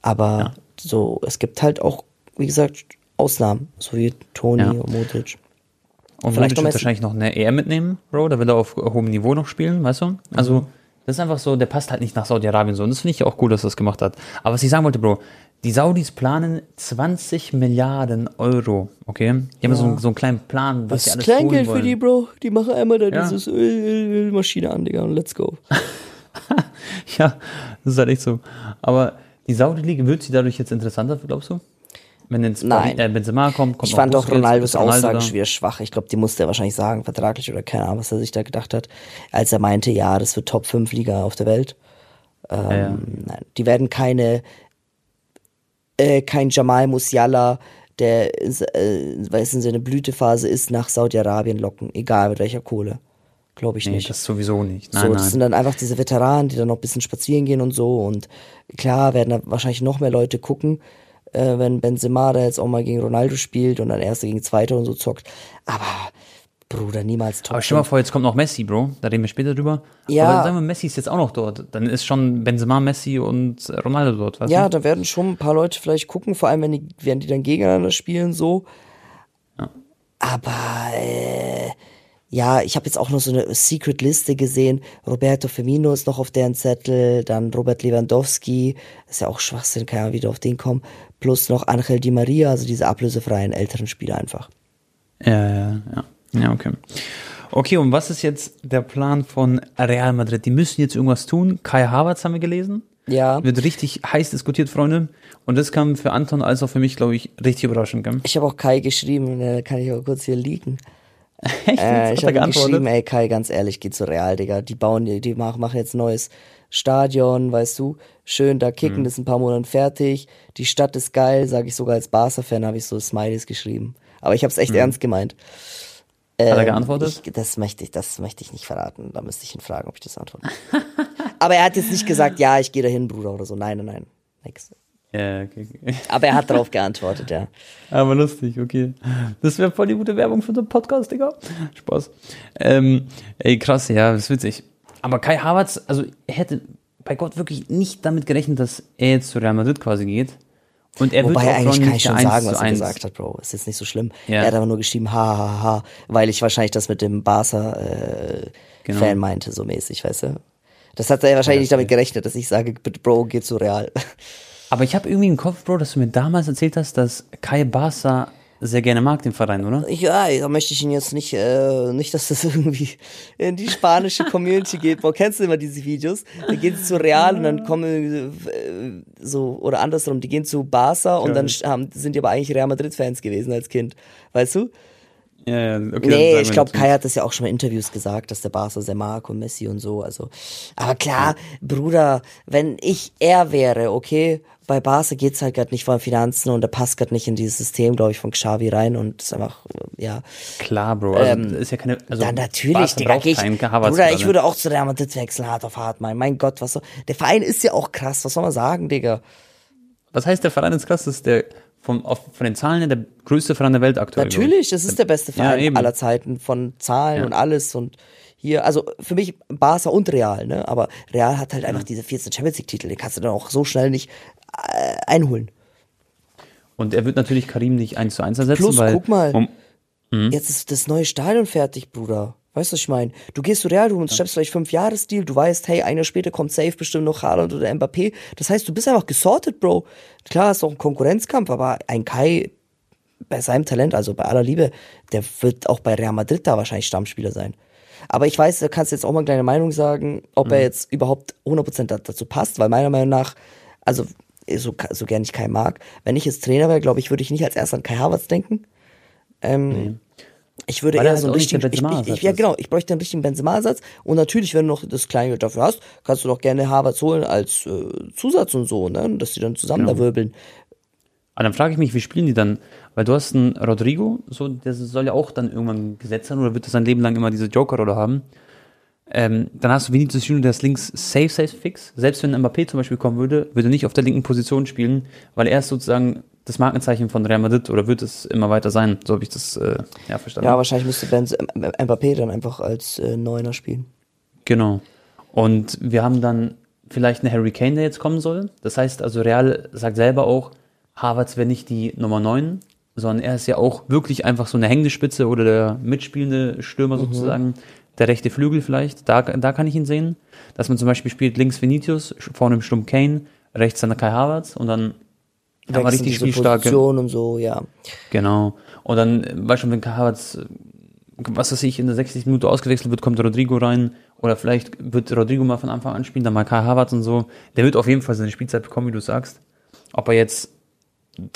Aber so, es gibt halt auch, wie gesagt, Ausnahmen, so wie Toni Ja. und Modric. Und vielleicht wird wahrscheinlich noch eine EM mitnehmen, Bro. Da will er auf hohem Niveau noch spielen, weißt du? Also, Mhm. das ist einfach so, der passt halt nicht nach Saudi-Arabien so. Und das finde ich auch cool, dass er das gemacht hat. Aber was ich sagen wollte, Bro, die Saudis planen 20 Milliarden Euro, okay? Die haben so, einen, so einen kleinen Plan, was Das sie ist alles Kleingeld für die, Bro. Die machen einmal da Ja. dieses Öl, Öl, Ölmaschine an, Digga, und let's go. Ja, das ist halt echt so. Aber die Saudi-Liga wird sie dadurch jetzt interessanter, glaubst du? Wenn jetzt Nein. Äh, Benzema kommt, kommt Ich fand auch Ronaldos ist Ronaldo Aussage da. schwer schwach. Ich glaube, die musste er wahrscheinlich sagen, vertraglich oder keine Ahnung, was er sich da gedacht hat, als er meinte, ja, das wird Top 5 Liga auf der Welt. Ähm, Ja. Nein, die werden keine, äh, kein Jamal Musiala, der in, äh, weiß in seine Blütephase ist, nach Saudi-Arabien locken, egal mit welcher Kohle. Glaube ich Nee, nicht. das sowieso nicht. Nein, so, nein. das sind dann einfach diese Veteranen, die dann noch ein bisschen spazieren gehen und so. Und klar werden da wahrscheinlich noch mehr Leute gucken, äh, wenn Benzema da jetzt auch mal gegen Ronaldo spielt und dann Erster gegen Zweiter und so zockt. Aber Bruder, niemals Top Aber stell mal 5. vor, jetzt kommt noch Messi, Bro. Da reden wir später drüber. Ja. Aber sagen wir, Messi ist jetzt auch noch dort. Dann ist schon Benzema, Messi und Ronaldo dort, weißt Ja, du? da werden schon ein paar Leute vielleicht gucken, vor allem wenn die, wenn die dann gegeneinander spielen, so. Aber äh, ja, ich habe jetzt auch noch so eine Secret-Liste gesehen. Roberto Firmino ist noch auf deren Zettel, dann Robert Lewandowski, ist ja auch Schwachsinn, kann ja wieder auf den kommen. Plus noch Angel Di Maria, also diese ablösefreien älteren Spieler einfach. Ja, ja, ja. Ja, okay. Okay, und was ist jetzt der Plan von Real Madrid? Die müssen jetzt irgendwas tun. Kai Havertz haben wir gelesen. Ja. Wird richtig heiß diskutiert, Freunde. Und das kam für Anton als auch für mich, glaube ich, richtig überraschend. Gell? Ich habe auch Kai geschrieben, äh, kann ich auch kurz hier liegen. Echt? Äh, ich habe geschrieben, ey Kai, ganz ehrlich, geh zu Real, Digga. Die bauen, die, machen, machen jetzt ein neues Stadion, weißt du. Schön da kicken, Mhm. das ist ein paar Monate fertig. Die Stadt ist geil, sage ich sogar als Barca-Fan, habe ich so Smileys geschrieben. Aber ich habe es echt ernst gemeint. Mhm. Hat er Ähm, geantwortet? Ich, das möchte ich, das möchte ich nicht verraten. Da müsste ich ihn fragen, ob ich das antworte. Aber er hat jetzt nicht gesagt, ja, ich gehe dahin, Bruder, oder so. Nein, nein, nein. Nix. Ja, okay, okay. Aber er hat darauf geantwortet, ja. Aber lustig, okay. Das wäre voll die gute Werbung für den Podcast, Digga. Spaß. Ähm, ey, krass, ja, das ist witzig. Aber Kai Havertz, also er hätte bei Gott wirklich nicht damit gerechnet, dass er jetzt zu Real Madrid quasi geht. Und er Wobei wird er eigentlich kann ich schon sagen, 1 was er 1. gesagt hat, Bro. Ist jetzt nicht so schlimm. Ja. Er hat aber nur geschrieben, ha, ha, ha, weil ich wahrscheinlich das mit dem Barca äh, Genau. Meinte, so mäßig, weißt du? Das hat er wahrscheinlich nicht damit gerechnet, dass ich sage, Bro, geh zu Real. Aber ich habe irgendwie im Kopf, Bro, dass du mir damals erzählt hast, dass Kai Barca sehr gerne mag, den Verein, oder? Ja, da möchte ich ihn jetzt nicht, äh, nicht, dass das irgendwie in die spanische Community geht. Boah, kennst du immer diese Videos? Da gehen sie zu Real und dann kommen äh, so, oder andersrum, die gehen zu Barca und dann haben, sind die aber eigentlich Real Madrid-Fans gewesen als Kind. Weißt du? Ja, ja, okay. Nee, ich glaube, Kai hat das ja auch schon mal in Interviews gesagt, dass der Barca sehr mag und Messi und so. Also, aber klar, Bruder, wenn ich er wäre, okay, bei Barca geht's halt gerade nicht von Finanzen und der passt gerade nicht in dieses System, glaube ich, von Xavi rein und ist einfach, ja. Klar, Bro. Also, das ist ja keine. Also, Dann natürlich, Barca Digga, ich, keinen Bruder, ich gerade. würde auch zu Real Madrid wechseln, hart auf hart, mein, mein Gott, was soll, der Verein ist ja auch krass, was soll man sagen, Digga? Was heißt der Verein ist krass? Das ist der vom, auf, von den Zahlen her der größte Verein der Welt aktuell. Natürlich, das ist der beste Ja, Verein eben. aller Zeiten von Zahlen Ja. und alles und hier, also für mich Barca und Real, ne? Aber Real hat halt einfach diese 14 Champions League Titel, den kannst du dann auch so schnell nicht einholen. Und er wird natürlich Karim nicht eins zu eins ersetzen, Plus, weil. guck mal, Um, jetzt ist das neue Stadion fertig, Bruder. Weißt du, was ich meine? Du gehst zu Real, du unterschreibst vielleicht fünf Jahres Deal, du weißt, hey, ein Jahr später kommt safe bestimmt noch Haaland oder Mbappé. Das heißt, du bist einfach gesortet, Bro. Klar, ist auch ein Konkurrenzkampf, aber ein Kai bei seinem Talent, also bei aller Liebe, der wird auch bei Real Madrid da wahrscheinlich Stammspieler sein. Aber ich weiß, da kannst du jetzt auch mal eine kleine Meinung sagen, ob er jetzt überhaupt 100% da- dazu passt, weil meiner Meinung nach, also so, so gern ich Kai mag, wenn ich jetzt Trainer wäre, glaube ich, würde ich nicht als erstes an Kai Havertz denken. Ähm, Ich würde Weil er eher so einen richtigen, ich, ich, ich, ja genau, ich bräuchte einen richtigen Benzema-Ersatz und natürlich, wenn du noch das Kleingeld dafür hast, kannst du doch gerne Havertz holen als äh, Zusatz und so, ne, dass die dann zusammen Genau. da wirbeln. aber dann frage ich mich, wie spielen die dann? Weil du hast einen Rodrigo, so, der soll ja auch dann irgendwann gesetzt sein oder wird er sein Leben lang immer diese Joker-Rolle haben? Ähm, dann hast du Vinicius Junior, der ist links safe, safe fix. Selbst wenn Mbappé zum Beispiel kommen würde, würde er nicht auf der linken Position spielen, weil er ist sozusagen das Markenzeichen von Real Madrid oder wird es immer weiter sein. So habe ich das äh, ja, verstanden. Ja, wahrscheinlich müsste Benz, Mbappé dann einfach als äh, Neuner spielen. Genau. Und wir haben dann vielleicht einen Harry Kane, der jetzt kommen soll. Das heißt also, Real sagt selber auch, Havertz wäre nicht die Nummer 9, sondern er ist ja auch wirklich einfach so eine hängende Spitze oder der mitspielende Stürmer sozusagen, der rechte Flügel vielleicht. Da, da kann ich ihn sehen. Dass man zum Beispiel spielt links Vinicius, vorne im Sturm Kane, rechts dann Kai Havertz und dann haben wir Wechseln richtig spielstarke. Und so, ja. Genau. Und dann, äh, weißt du, wenn Kai Havertz, äh, was weiß ich, in der 60. Minute ausgewechselt wird, kommt Rodrigo rein. Oder vielleicht wird Rodrigo mal von Anfang an spielen, dann mal Kai Havertz und so. Der wird auf jeden Fall seine Spielzeit bekommen, wie du sagst. Ob er jetzt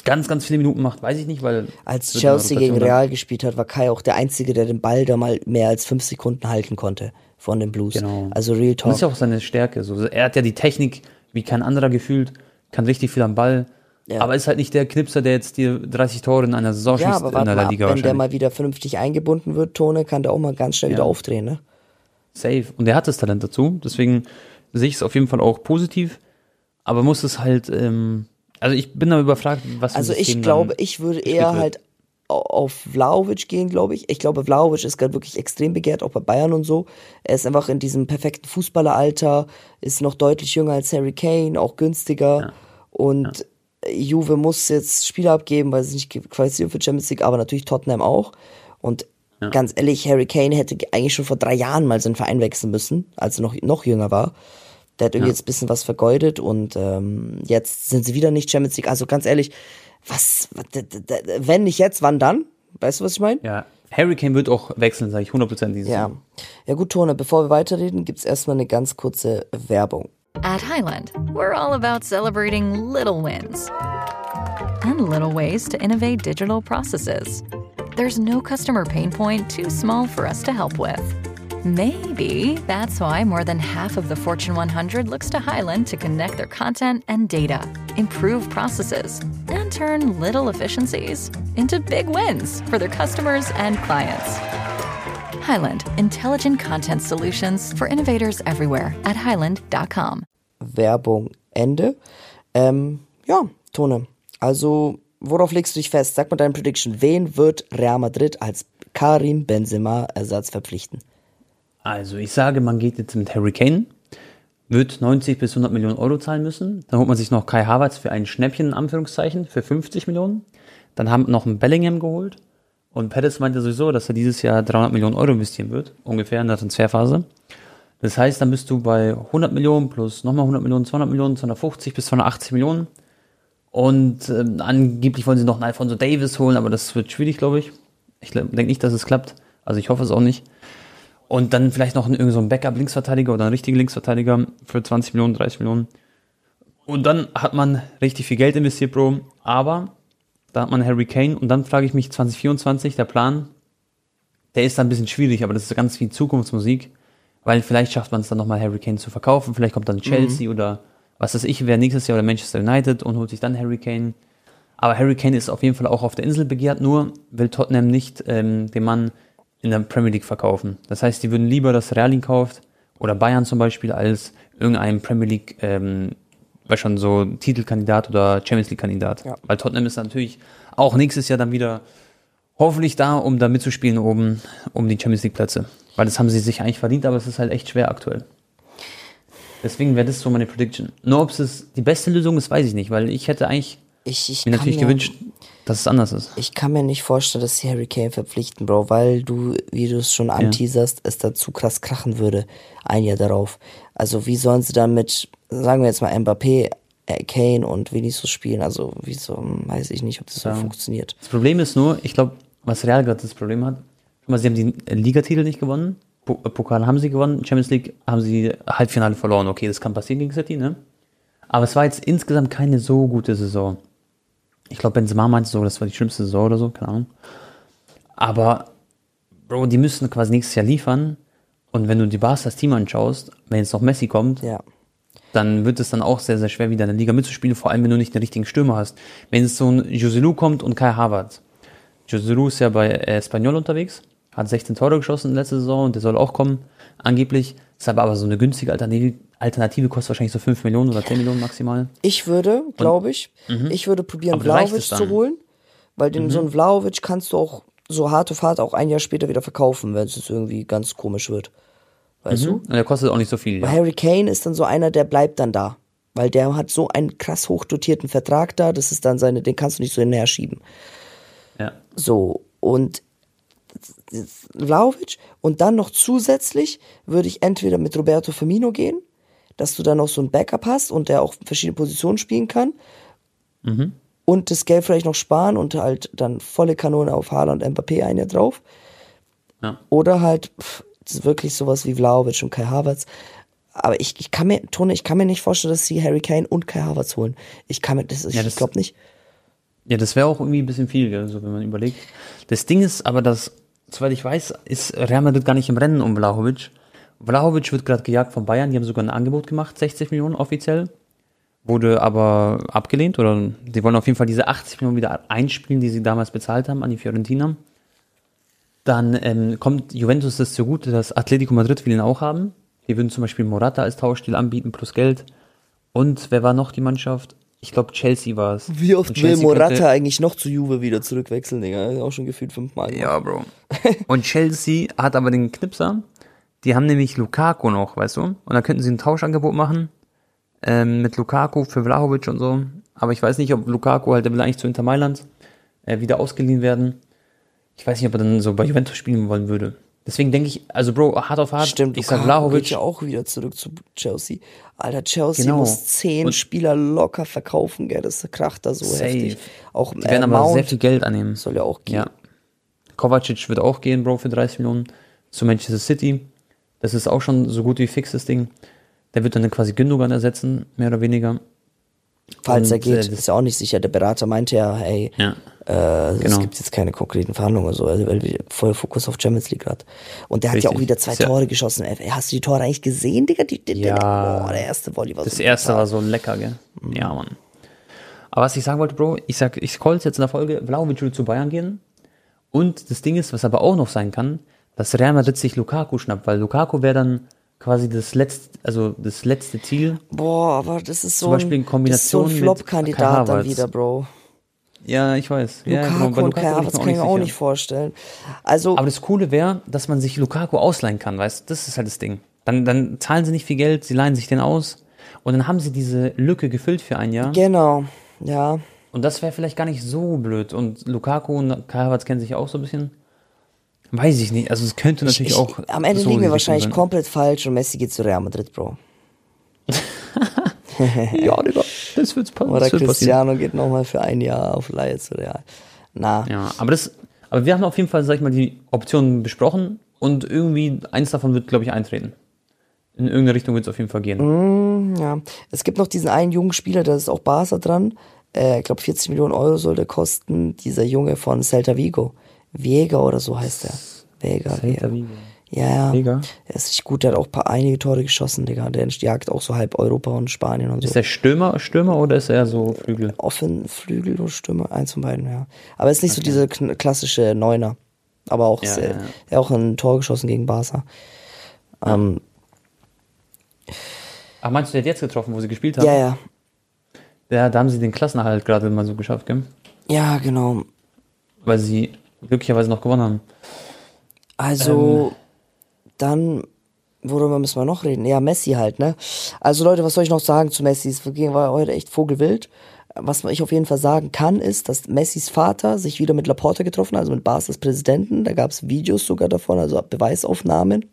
ganz, ganz viele Minuten macht, weiß ich nicht, weil. Als Chelsea gegen Real gespielt hat, war Kai auch der Einzige, der den Ball da mal mehr als fünf Sekunden halten konnte von den Blues. Genau. Also Real dann. Das ist ja Talk. auch seine Stärke. So. Er hat ja die Technik, wie kein anderer gefühlt, kann richtig viel am Ball. Ja. Aber ist halt nicht der Knipser, der jetzt dir 30 Tore in einer Saison Ja, schießt aber in der mal, Liga wenn der mal wieder vernünftig eingebunden wird, Tone, kann der auch mal ganz schnell Ja. wieder aufdrehen, ne? Safe. Und er hat das Talent dazu. Deswegen sehe ich es auf jeden Fall auch positiv. Aber muss es halt, ähm, also ich bin da überfragt, was Also ich glaube, ich würde eher wird. halt au- auf Vlaovic gehen, glaube ich. Ich glaube, Vlaovic ist gerade wirklich extrem begehrt, auch bei Bayern und so. Er ist einfach in diesem perfekten Fußballeralter, ist noch deutlich jünger als Harry Kane, auch günstiger. Und Juve muss jetzt Spieler abgeben, weil sie nicht qualifiziert für Champions League, aber natürlich Tottenham auch. Und ganz ehrlich, Harry Kane hätte eigentlich schon vor drei Jahren mal seinen Verein wechseln müssen, als er noch, noch jünger war. Der hat irgendwie Ja. jetzt ein bisschen was vergeudet und ähm, jetzt sind sie wieder nicht Champions League. Also ganz ehrlich, was, wenn nicht jetzt, wann dann? Weißt du, was ich meine? Ja, Harry Kane wird auch wechseln, sage ich 100% dieses Ja. Jahr. Ja gut, Tone, bevor wir weiterreden, gibt's erstmal eine ganz kurze Werbung. At Highland, we're all about celebrating little wins and little ways to innovate digital processes. There's no customer pain point too small for us to help with. Maybe that's why more than half of the Fortune 100 looks to Highland to connect their content and data, improve processes, and turn little efficiencies into big wins for their customers and clients. Highland, intelligent content solutions for innovators everywhere at highland.com. Werbung Ende. Ähm, ja, Tone. Also, worauf legst du dich fest? Sag mal deine Prediction. Wen wird Real Madrid als Karim Benzema Ersatz verpflichten? Also, ich sage, man geht jetzt mit Harry Kane, wird 90 bis 100 Millionen Euro zahlen müssen. Dann holt man sich noch Kai Havertz für ein Schnäppchen, in Anführungszeichen, für 50 Millionen. Dann haben noch einen Bellingham geholt. Und Pettis meinte sowieso, dass er dieses Jahr 300 Millionen Euro investieren wird, ungefähr in der Transferphase. Das heißt, dann bist du bei 100 Millionen plus nochmal 100 Millionen, 200 Millionen, 250 bis 280 Millionen. Und ähm, angeblich wollen sie noch einen Alfonso Davis holen, aber das wird schwierig, glaube ich. Ich denke nicht, dass es klappt. Also ich hoffe es auch nicht. Und dann vielleicht noch irgendein so ein Backup-Linksverteidiger oder ein richtiger Linksverteidiger für 20 Millionen, 30 Millionen. Und dann hat man richtig viel Geld investiert, Bro. Aber da hat man Harry Kane und dann frage ich mich 2024, der Plan, der ist dann ein bisschen schwierig, aber das ist ganz viel Zukunftsmusik, weil vielleicht schafft man es dann nochmal Harry Kane zu verkaufen, vielleicht kommt dann Chelsea oder was weiß ich, wer nächstes Jahr oder Manchester United und holt sich dann Harry Kane. Aber Harry Kane ist auf jeden Fall auch auf der Insel begehrt, nur will Tottenham nicht ähm, den Mann in der Premier League verkaufen. Das heißt, die würden lieber, dass Real ihn kauft oder Bayern zum Beispiel als irgendein Premier League, ähm, weil schon so Titelkandidat oder Champions League Kandidat. Ja. Weil Tottenham ist natürlich auch nächstes Jahr dann wieder hoffentlich da, um da mitzuspielen oben um die Champions League Plätze. Weil das haben sie sich eigentlich verdient, aber es ist halt echt schwer aktuell. Deswegen wäre das so meine Prediction. Nur ob es die beste Lösung ist, weiß ich nicht, weil ich hätte eigentlich Ich, ich mir natürlich mir, gewünscht, dass es anders ist. Ich kann mir nicht vorstellen, dass sie Harry Kane verpflichten, Bro, weil du, wie du es schon anteaserst, es da zu krass krachen würde. Ein Jahr darauf. Also wie sollen sie dann mit, sagen wir jetzt mal Mbappé, äh, Kane und Vinicius spielen? Also wieso, hm, weiß ich nicht, ob das so Ja. funktioniert. Das Problem ist nur, ich glaube, was Real gerade das Problem hat, mal, sie haben die Ligatitel nicht gewonnen, äh, Pokal haben sie gewonnen, Champions League haben sie Halbfinale verloren. Okay, das kann passieren gegen City, ne? Aber es war jetzt insgesamt keine so gute Saison. Ich glaube, Benzema meinte so, das war die schlimmste Saison oder so, keine Ahnung. Aber, Bro, die müssen quasi nächstes Jahr liefern. Und wenn du die Barca das Team anschaust, wenn jetzt noch Messi kommt, Ja. dann wird es dann auch sehr, sehr schwer, wieder in der Liga mitzuspielen, vor allem wenn du nicht den richtigen Stürmer hast. Wenn jetzt so ein Joselu kommt und Kai Havertz. Joselu ist ja bei äh, Espanyol unterwegs, hat 16 Tore geschossen letzte Saison und der soll auch kommen, angeblich. Ist aber, aber so eine günstige Alternative, Alternative kostet wahrscheinlich so 5 Millionen oder 10 Millionen maximal. Ich würde, glaube ich, ich würde probieren, Mhm. Vlaovic zu holen, weil den Mhm. so einen Vlaovic kannst du auch so hart auf hart auch ein Jahr später wieder verkaufen, wenn es jetzt irgendwie ganz komisch wird. Weißt du? Und der kostet auch nicht so viel. Ja. Harry Kane ist dann so einer, der bleibt dann da. Weil der hat so einen krass hochdotierten Vertrag da, das ist dann seine, den kannst du nicht so hinterher schieben. ja. So, und Vlaovic und dann noch zusätzlich würde ich entweder mit Roberto Firmino gehen, dass du dann noch so ein Backup hast und der auch verschiedene Positionen spielen kann. Und das Geld vielleicht noch sparen und halt dann volle Kanone auf Haaland und Mbappé ein Jahr drauf. Ja. Oder halt pff, das ist wirklich sowas wie Vlaovic und Kai Havertz. Aber ich, ich kann mir, Tone, ich kann mir nicht vorstellen, dass sie Harry Kane und Kai Havertz holen. Ich kann mir, das, Ja, ich glaube nicht. Ja, das wäre auch irgendwie ein bisschen viel, gell, so wenn man überlegt. Das Ding ist aber, dass, soweit ich weiß, ist Real Madrid gar nicht im Rennen um Vlahovic. Vlahovic wird gerade gejagt von Bayern, die haben sogar ein Angebot gemacht, 60 Millionen offiziell. Wurde aber abgelehnt oder die wollen auf jeden Fall diese 80 Millionen wieder einspielen, die sie damals bezahlt haben an die Fiorentina. Dann ähm, kommt Juventus das zugute, dass Atletico Madrid will ihn auch haben. Die würden zum Beispiel Morata als Tauschstil anbieten plus Geld. Und wer war noch die Mannschaft? Ich glaube Chelsea war es. Wie oft will Morata eigentlich noch zu Juve wieder zurückwechseln, Digga? Auch schon gefühlt fünfmal. Ja, Bro. Und Chelsea hat aber den Knipser. Die haben nämlich Lukaku noch, weißt du? Und da könnten sie ein Tauschangebot machen. Ähm, mit Lukaku für Vlahovic und so. Aber ich weiß nicht, ob Lukaku halt, der will eigentlich zu Inter Mailand äh, wieder ausgeliehen werden. ich weiß nicht, ob er dann so bei Juventus spielen wollen würde. Deswegen denke ich, also Bro, hart auf hart, Stimmt, ich sag Lukaku Vlahovic, geht ja auch wieder zurück zu Chelsea. Alter, Chelsea Genau. muss zehn Und- Spieler locker verkaufen, gell? Das kracht da so Safe. heftig. Auch die äh, werden aber Mount sehr viel Geld annehmen. soll ja auch gehen. Ja. Kovacic wird auch gehen, Bro, für 30 Millionen zu Manchester City. Das ist auch schon so gut wie fix, das Ding. Der wird dann quasi Gündogan ersetzen, mehr oder weniger. Falls er Und, geht, äh, ist ja auch nicht sicher. Der Berater meinte ja, hey, Ja. äh, es Genau. gibt jetzt keine konkreten Verhandlungen oder so, weil wir voll Fokus auf Champions League hat. Und der hat ja auch Richtig. wieder zwei Ist ja- Tore geschossen. Ey, Hast du die Tore eigentlich gesehen, Digga? Die, die, Ja. Boah, der erste Volley war Das so erste brutal. war so lecker, gell? Ja, Mann. Aber was ich sagen wollte, Bro, ich sag, ich scroll jetzt in der Folge, Vlaovic will zu Bayern gehen. Und das Ding ist, was aber auch noch sein kann, dass Real Madrid sich Lukaku schnappt, weil Lukaku wäre dann quasi das letzte, also das letzte Ziel. Boah, aber das ist so Zum Beispiel in ein, das ist so Kombination ein Flop-Kandidat Kai dann wieder, Bro. Ja, ich weiß. Ja, Lukaku genau, bei und Kai bin Havertz kann ich mir auch nicht vorstellen. Also, Aber das Coole wäre, dass man sich Lukaku ausleihen kann, weißt du? Das ist halt das Ding. Dann, dann zahlen sie nicht viel Geld, sie leihen sich den aus und dann haben sie diese Lücke gefüllt für ein Jahr. genau, ja. Und das wäre vielleicht gar nicht so blöd. Und Lukaku und Kai Havertz kennen sich auch so ein bisschen. Weiß ich nicht. Also es könnte natürlich Ich, auch. am Ende so liegen wir wahrscheinlich Richtung komplett falsch und Messi geht zu Real Madrid, Bro. sein. Ja, Digga, das wird's passen. Oder wird passieren. Cristiano geht nochmal für ein Jahr auf Leihe zu Real. Na, Ja, aber das. Aber wir haben auf jeden Fall, sag ich mal, die Optionen besprochen und irgendwie eins davon wird, glaube ich, eintreten. In irgendeine Richtung wird es auf jeden Fall gehen. ja. Es gibt noch diesen einen jungen Spieler, da ist auch Barca dran. Äh, ich glaube, 40 Millionen Euro soll der kosten. Dieser Junge von Celta Vigo. Vega oder so heißt er. Vega. Vigo. Ja, ja. Vega? Er ist richtig gut, der hat auch ein paar einige Tore geschossen, Digga. Der jagt auch so halb Europa und Spanien und so. Ist der Stürmer, Stürmer oder ist er so Flügel? Offen, Flügel oder Stürmer, eins von beiden, ja. Aber ist nicht so dieser kn- klassische Neuner. Aber auch, Ja, sehr, ja, er hat auch ein Tor geschossen gegen Barca. Ähm, Ach, meinst du, der hat jetzt getroffen, wo sie gespielt haben? ja, ja. Ja, da haben sie den Klassenerhalt gerade mal so geschafft, gell? Ja, genau. Weil sie glücklicherweise noch gewonnen haben. Also, dann, worüber müssen wir noch reden? Ja, Messi halt, ne? Also Leute, was soll ich noch sagen zu Messi? Es war heute echt vogelwild. Was ich auf jeden Fall sagen kann, ist, dass Messis Vater sich wieder mit Laporta getroffen hat, also mit Barca's Präsidenten. Da gab es Videos sogar davon, also Beweisaufnahmen.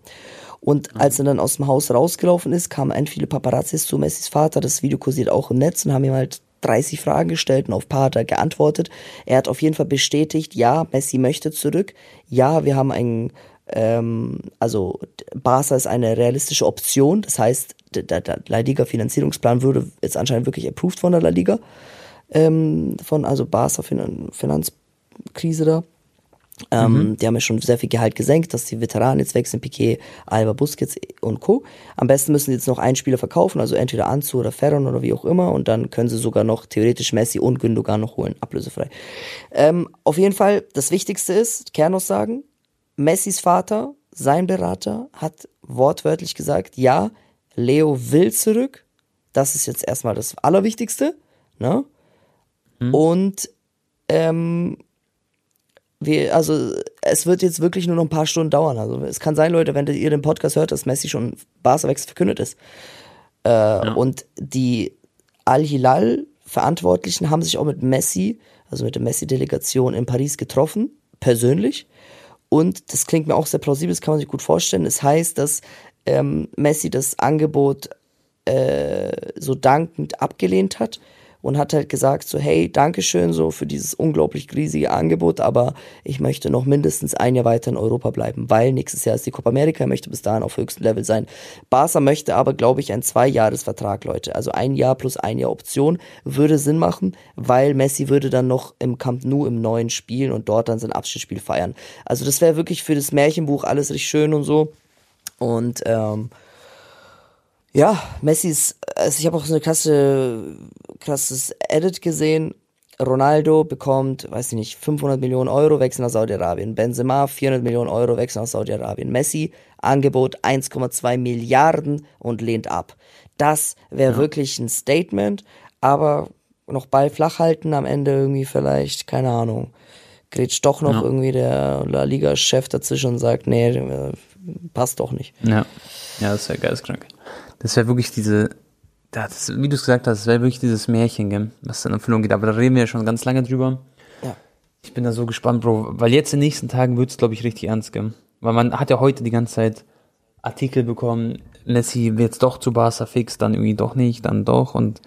Und als er dann aus dem Haus rausgelaufen ist, kamen ein viele Paparazzis zu Messis Vater. Das Video kursiert auch im Netz und haben ihm halt 30 Fragen gestellt und auf paar hat er geantwortet. Er hat auf jeden Fall bestätigt, ja, Messi möchte zurück. Ja, wir haben ein, ähm, also Barca ist eine realistische Option. Das heißt, der, der, La Liga Finanzierungsplan würde jetzt anscheinend wirklich approved von der La Liga. Ähm, von also Barca Finan Finanzkrise da. Ähm, Die haben ja schon sehr viel Gehalt gesenkt, dass die Veteranen jetzt wechseln, Piquet, Alba, Busquets und Co. Am besten müssen sie jetzt noch einen Spieler verkaufen, also entweder Anzu oder Ferron oder wie auch immer und dann können sie sogar noch theoretisch Messi und Gündogan noch holen, ablösefrei. Ähm, auf jeden Fall, das Wichtigste ist, Kernaussagen, Messis Vater, sein Berater, hat wortwörtlich gesagt, ja, Leo will zurück, das ist jetzt erstmal das Allerwichtigste, ne? Und ähm, wir, also es wird jetzt wirklich nur noch ein paar Stunden dauern. Also es kann sein, Leute, wenn ihr den Podcast hört, dass Messi schon Barca-Wechsel verkündet ist. Äh, Und die Al-Hilal-Verantwortlichen haben sich auch mit Messi, also mit der Messi-Delegation in Paris getroffen, persönlich. Und das klingt mir auch sehr plausibel, das kann man sich gut vorstellen. Es heißt, dass ähm, Messi das Angebot äh, so dankend abgelehnt hat und hat halt gesagt so, hey, Dankeschön so für dieses unglaublich riesige Angebot, aber ich möchte noch mindestens ein Jahr weiter in Europa bleiben, weil nächstes Jahr ist die Copa America, er möchte bis dahin auf höchstem Level sein. Barca möchte aber, glaube ich, einen Zweijahresvertrag, Leute. Also ein Jahr plus ein Jahr Option würde Sinn machen, weil Messi würde dann noch im Camp Nou im neuen spielen und dort dann sein Abschiedsspiel feiern. Also das wäre wirklich für das Märchenbuch alles richtig schön und so. Und ähm, ja, Messi ist, also ich habe auch so eine krasse, krasses Edit gesehen. Ronaldo bekommt, weiß ich nicht, 500 Millionen Euro, wechselt nach Saudi-Arabien. Benzema 400 Millionen Euro, wechselt nach Saudi-Arabien. Messi, Angebot 1,2 Milliarden und lehnt ab. Das wäre wirklich ein Statement, aber noch Ball flach halten am Ende irgendwie vielleicht, keine Ahnung. Grätscht doch noch Ja. irgendwie der La Liga-Chef dazwischen und sagt, nee, äh, passt doch nicht. Ja, ja das wäre geisteskrank. Das wäre wirklich diese, das, wie du es gesagt hast, das wäre wirklich dieses Märchen, gell, was in Erfüllung geht. Aber da reden wir ja schon ganz lange drüber. Ja. Ich bin da so gespannt, Bro, weil jetzt in den nächsten Tagen wird es, glaube ich, richtig ernst gehen. Weil man hat ja heute die ganze Zeit Artikel bekommen, Messi wird jetzt doch zu Barca fix, dann irgendwie doch nicht, dann doch und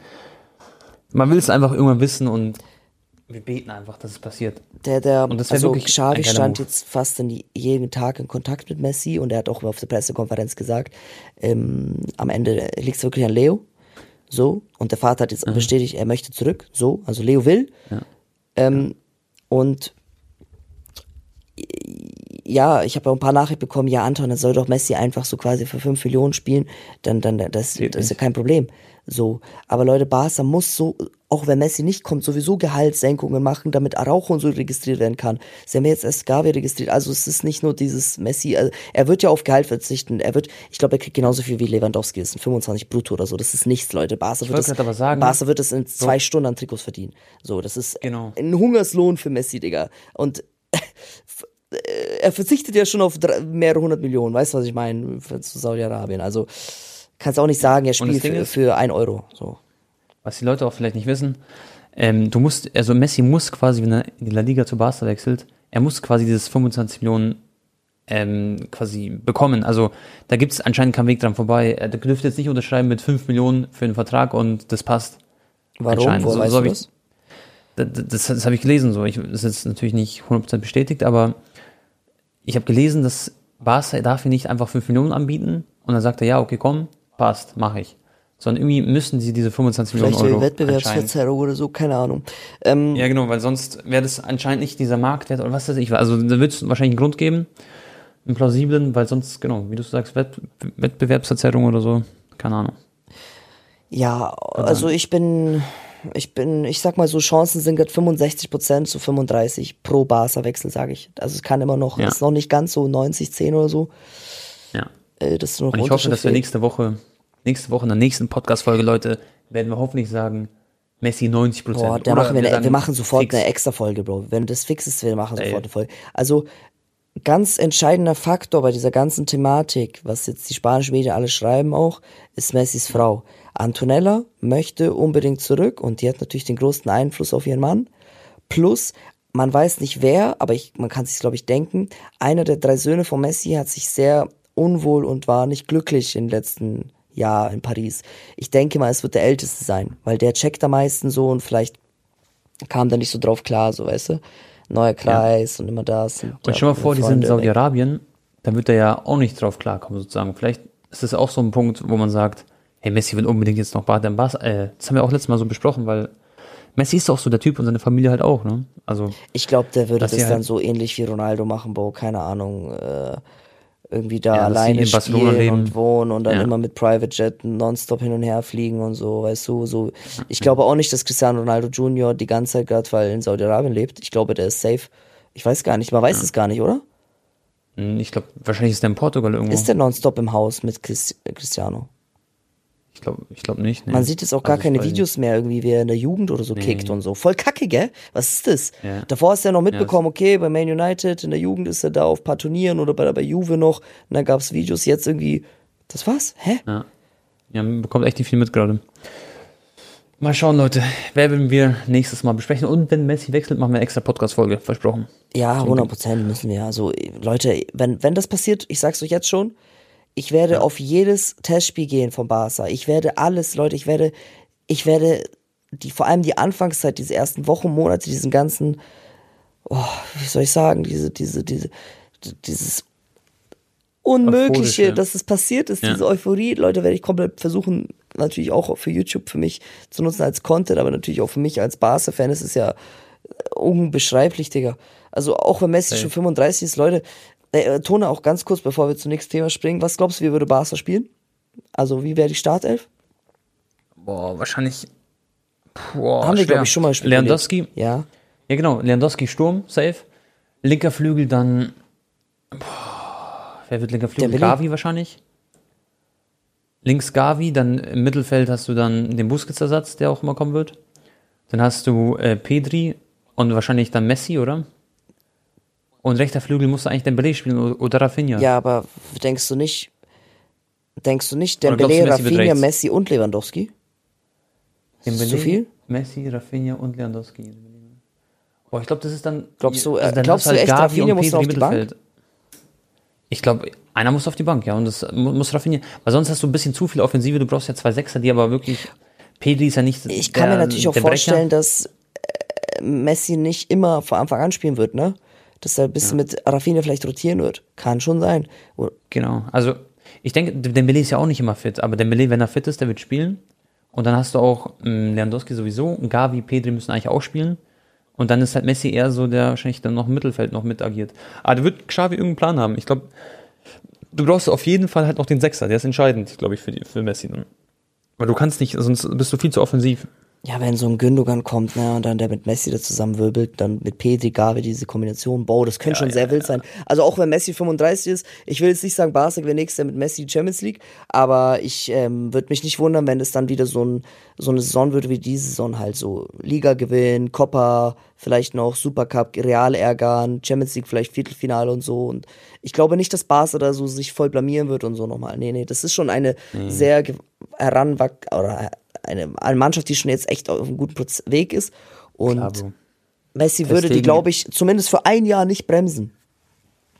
man will es einfach irgendwann wissen und wir beten einfach, dass es passiert. Der, der, Und das also wirklich Xavi stand Move. jetzt fast in die, jeden Tag in Kontakt mit Messi und er hat auch auf der Pressekonferenz gesagt, ähm, am Ende liegt es wirklich an Leo. So. Und der Vater hat jetzt bestätigt, er möchte zurück. So. Also Leo will. Ähm, und ja, ich habe auch ein paar Nachrichten bekommen, ja Anton, dann soll doch Messi einfach so quasi für 5 Millionen spielen, dann, dann das, das ist ja kein Problem. So, aber Leute, Barca muss so, auch wenn Messi nicht kommt, sowieso Gehaltssenkungen machen, damit Araujo und so registriert werden kann. Sie haben jetzt erst Gavi registriert, also es ist nicht nur dieses Messi, also er wird ja auf Gehalt verzichten, er wird, ich glaube, er kriegt genauso viel wie Lewandowski, das sind 25 brutto oder so, das ist nichts, Leute. Barca wird das, aber sagen- Barca wird das in zwei Stunden an Trikots verdienen. So, das ist Genau. ein Hungerslohn für Messi, Digga. Und er verzichtet ja schon auf mehrere hundert Millionen, weißt du, was ich meine, für- zu Saudi-Arabien. Also kannst auch nicht sagen, er spielt für, ist- für ein Euro. So. Was die Leute auch vielleicht nicht wissen, ähm, du musst, also Messi muss quasi, wenn er in die La Liga zu Barca wechselt, er muss quasi dieses 25 Millionen ähm, quasi bekommen. Also da gibt es anscheinend keinen Weg dran vorbei. Er dürfte jetzt nicht unterschreiben mit 5 Millionen für einen Vertrag und das passt. Warum? Anscheinend. Wo So- weißt so ich- das? Das, das, habe ich gelesen so. Ich, das ist jetzt natürlich nicht 100% bestätigt, aber ich habe gelesen, dass Barca darf hier nicht einfach 5 Millionen anbieten und dann sagt er, ja, okay, komm, passt, mache ich. Sondern irgendwie müssen sie diese 25 Vielleicht Millionen Euro anscheinend. Wettbewerbsverzerrung oder so, keine Ahnung. Ähm, Ja, genau, weil sonst wäre das anscheinend nicht dieser Marktwert oder was weiß ich. Also da wird es wahrscheinlich einen Grund geben, einen plausiblen, weil sonst, genau, wie du sagst, Wett Wettbewerbsverzerrung oder so, keine Ahnung. Ja, also ich bin, ich bin, ich sag mal so, Chancen sind gerade 65% zu 35 pro Barca-Wechsel, sage ich. Also es kann immer noch, Ja. ist noch nicht ganz so 90, 10 oder so. Ja. Äh, das ist noch Und ich hoffe, dass wir nächste Woche, nächste Woche in der nächsten Podcast-Folge, Leute, werden wir hoffentlich sagen, Messi 90 Prozent. Boah, da machen wir, eine, wir machen sofort eine extra Folge, Bro. Wenn das fix ist, wir machen Ey. sofort eine Folge. Also, ganz entscheidender Faktor bei dieser ganzen Thematik, was jetzt die spanischen Medien alle schreiben auch, ist Messis Frau. Antonella möchte unbedingt zurück und die hat natürlich den größten Einfluss auf ihren Mann. Plus, man weiß nicht wer, aber ich, man kann sich glaube ich denken, einer der drei Söhne von Messi hat sich sehr unwohl und war nicht glücklich im letzten Jahr in Paris. Ich denke mal, es wird der Älteste sein, weil der checkt am meisten so und vielleicht kam da nicht so drauf klar, so weißt du. Neuer Kreis und immer das. Und, Und ja, stell mal vor, die sind in. Saudi-Arabien, dann wird er ja auch nicht drauf klarkommen, sozusagen. Vielleicht ist das auch so ein Punkt, wo man sagt, hey, Messi will unbedingt jetzt noch Bad Bass. Äh, das haben wir auch letztes Mal so besprochen, weil Messi ist doch so der Typ und seine Familie halt auch, ne? Also, Ich glaube, der würde das dann halt- so ähnlich wie Ronaldo machen, Bro, keine Ahnung, äh, irgendwie da Ja, alleine in Barcelona spielen und wohnen und dann Ja. immer mit Private Jet nonstop hin und her fliegen und so, weißt du, so. Ich glaube auch nicht, dass Cristiano Ronaldo Junior die ganze Zeit gerade, weil in Saudi-Arabien lebt. Ich glaube, der ist safe. Ich weiß gar nicht, man weiß es gar nicht, oder? mh, ich glaube, wahrscheinlich ist der in Portugal irgendwo. Ist der nonstop im Haus mit Chris, Cristiano? Ich glaube ich glaub nicht. Nee. Man sieht jetzt auch gar Also, keine nicht. Videos mehr, irgendwie, wie er in der Jugend oder so kickt und so. Voll kacke, gell? Was ist das? Ja. Davor hast du ja noch mitbekommen, okay, bei Man United, in der Jugend ist er da auf ein paar Turnieren oder bei, bei Juve noch. Und dann gab's Videos, jetzt irgendwie, das war's? Hä? Ja. ja, man bekommt echt nicht viel mit gerade. Mal schauen, Leute. Werden wir nächstes Mal besprechen. Und wenn Messi wechselt, machen wir eine extra Podcast-Folge. Versprochen. Ja, 100 Prozent müssen wir. Also, Leute, wenn, wenn das passiert, ich sag's euch jetzt schon, ich werde auf jedes Testspiel gehen von Barca. Ich werde alles, Leute, ich werde, ich werde die, vor allem die Anfangszeit, diese ersten Wochen, Monate, diesen ganzen, oh, wie soll ich sagen, diese, diese, diese, dieses Unmögliche, Euphorische. dass es passiert ist, Ja. diese Euphorie, Leute, werde ich komplett versuchen, natürlich auch für YouTube für mich zu nutzen als Content, aber natürlich auch für mich als Barca-Fan. Es ist ja unbeschreiblich, Digga. Also auch wenn Messi Safe. schon 35 ist, Leute, äh, äh, Tone auch ganz kurz, bevor wir zum nächsten Thema springen. Was glaubst du, wie würde Barca spielen? Also wie wäre die Startelf? Boah, wahrscheinlich. Boah, Haben wir, schwer. glaube ich, schon mal spekuliert. Lewandowski. Ja. Ja, genau. Lewandowski Sturm, safe. Linker Flügel dann. Boah, wer wird linker Flügel? Gavi wahrscheinlich. Links Gavi, dann im Mittelfeld hast du dann den Busquets-Ersatz, der auch immer kommen wird. Dann hast du äh, Pedri und wahrscheinlich dann Messi, oder? Und rechter Flügel musst du eigentlich Dembele spielen oder- Rafinha. Ja, aber denkst du nicht, denkst du nicht, Dembele, du, Messi Rafinha? Messi und Lewandowski? Dembele, zu viel? Messi, Rafinha und Lewandowski. Oh, ich glaube, das ist dann. Glaubst du, also äh, dann glaubst du halt echt, Gavi Rafinha muss auf die Bank? Ich glaube, einer muss auf die Bank, ja, und das mu- muss Rafinha, weil sonst hast du ein bisschen zu viel Offensive, du brauchst ja zwei Sechser, die aber wirklich, Pedri ist ja nicht Ich kann mir natürlich auch der Brecher. vorstellen, dass äh, Messi nicht immer von Anfang an spielen wird, ne? Dass er ein bisschen mit Rafinha vielleicht rotieren wird. Kann schon sein. Oder- Genau, also ich denke, Dembele ist ja auch nicht immer fit, aber Dembele, wenn er fit ist, der wird spielen. Und dann hast du auch ähm, Lewandowski sowieso, und Gavi, Pedri müssen eigentlich auch spielen. Und dann ist halt Messi eher so, der wahrscheinlich dann noch im Mittelfeld noch mit agiert. Aber da wird Xavi irgendeinen Plan haben. Ich glaube, du brauchst auf jeden Fall halt noch den Sechser, der ist entscheidend, glaube ich, für, die, für Messi. Dann. Weil du kannst nicht, sonst bist du viel zu offensiv. Ja, wenn so ein Gündogan kommt, ne, und dann der mit Messi da zusammenwirbelt, dann mit Pedri, Gavi, diese Kombination, boah, das könnte schon sehr wild sein. Also auch wenn Messi 35 ist, ich will jetzt nicht sagen, Barca gewinnt nächstes Jahr mit Messi die Champions League, aber ich ähm, würde mich nicht wundern, wenn es dann wieder so, ein, so eine Saison würde wie diese Saison halt so. Liga gewinnen, Copa, vielleicht noch Supercup, Real ärgern, Champions League vielleicht Viertelfinale und so und ich glaube nicht, dass Barca da so sich voll blamieren wird und so nochmal. Nee, nee, das ist schon eine sehr ge- heranwach oder eine, eine Mannschaft, die schon jetzt echt auf einem guten Weg ist. Und Klar, Bro. Messi würde die, glaube ich, zumindest für ein Jahr nicht bremsen.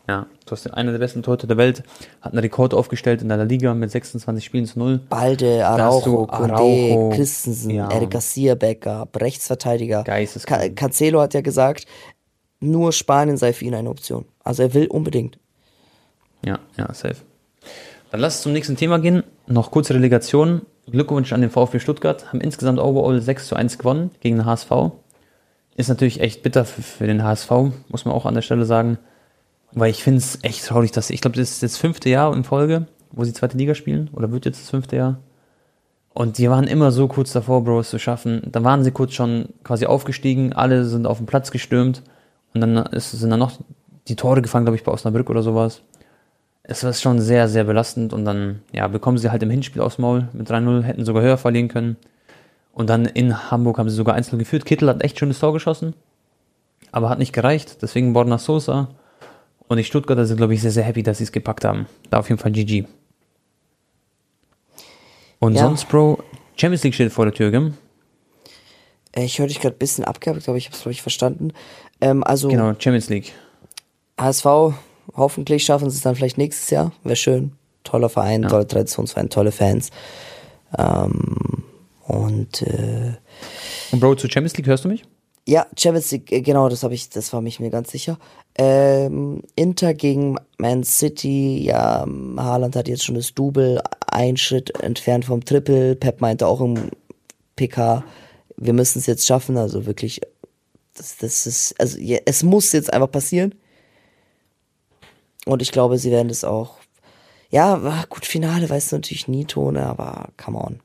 Ja, du hast den einer der besten Torhüter der Welt, hat einen Rekord aufgestellt in der Liga mit 26 Spielen zu null. Balde, Araujo, Araujo, Christensen, ja. Eric Garcia, Backup, Rechtsverteidiger. Geisteskrank. Ca Cancelo hat ja gesagt, nur Spanien sei für ihn eine Option. Also er will unbedingt. Ja, ja, safe. Dann lass uns zum nächsten Thema gehen. Noch kurze Relegation. Glückwunsch an den VfB Stuttgart. Haben insgesamt overall 6 zu 1 gewonnen gegen den HSV. Ist natürlich echt bitter für, für den HSV, muss man auch an der Stelle sagen. Weil ich finde es echt traurig, dass ich glaube, das ist das fünfte Jahr in Folge, wo sie zweite Liga spielen. Oder wird jetzt das fünfte Jahr. Und die waren immer so kurz davor, Bro, es zu schaffen. Dann waren sie kurz schon quasi aufgestiegen, alle sind auf den Platz gestürmt. Und dann ist, sind dann noch die Tore gefangen, glaube ich, bei Osnabrück oder sowas es war schon sehr, sehr belastend und dann, ja, bekommen sie halt im Hinspiel aufs Maul mit 3-0, hätten sogar höher verlieren können. Und dann in Hamburg haben sie sogar 1-0 geführt. Kittel hat echt schönes Tor geschossen, aber hat nicht gereicht. Deswegen Borna Sosa und die Stuttgarter sind, glaube ich, sehr, sehr happy, dass sie es gepackt haben. Da auf jeden Fall GG. Und Ja. sonst, Bro, Champions League steht vor der Tür, gell? Äh, Ich höre dich gerade ein bisschen abgehakt, aber ich habe es, glaube ich, verstanden. Ähm, also Genau, Champions League. HSV, hoffentlich schaffen sie es dann vielleicht nächstes Jahr. Wäre schön. Toller Verein, Ja. toller Traditionsverein, tolle Fans. Ähm, und äh, Und Bro, zur Champions League hörst du mich? ja, Champions League, äh, genau, das habe ich, das war mich mir ganz sicher. Ähm, Inter gegen Man City, ja, Haaland hat jetzt schon das Double, ein Schritt entfernt vom Triple. Pep meinte auch im PK, wir müssen es jetzt schaffen, also wirklich, das, das ist, also ja, es muss jetzt einfach passieren. Und ich glaube, sie werden es auch. Ja, gut, Finale weißt du natürlich nie, Tone, aber come on.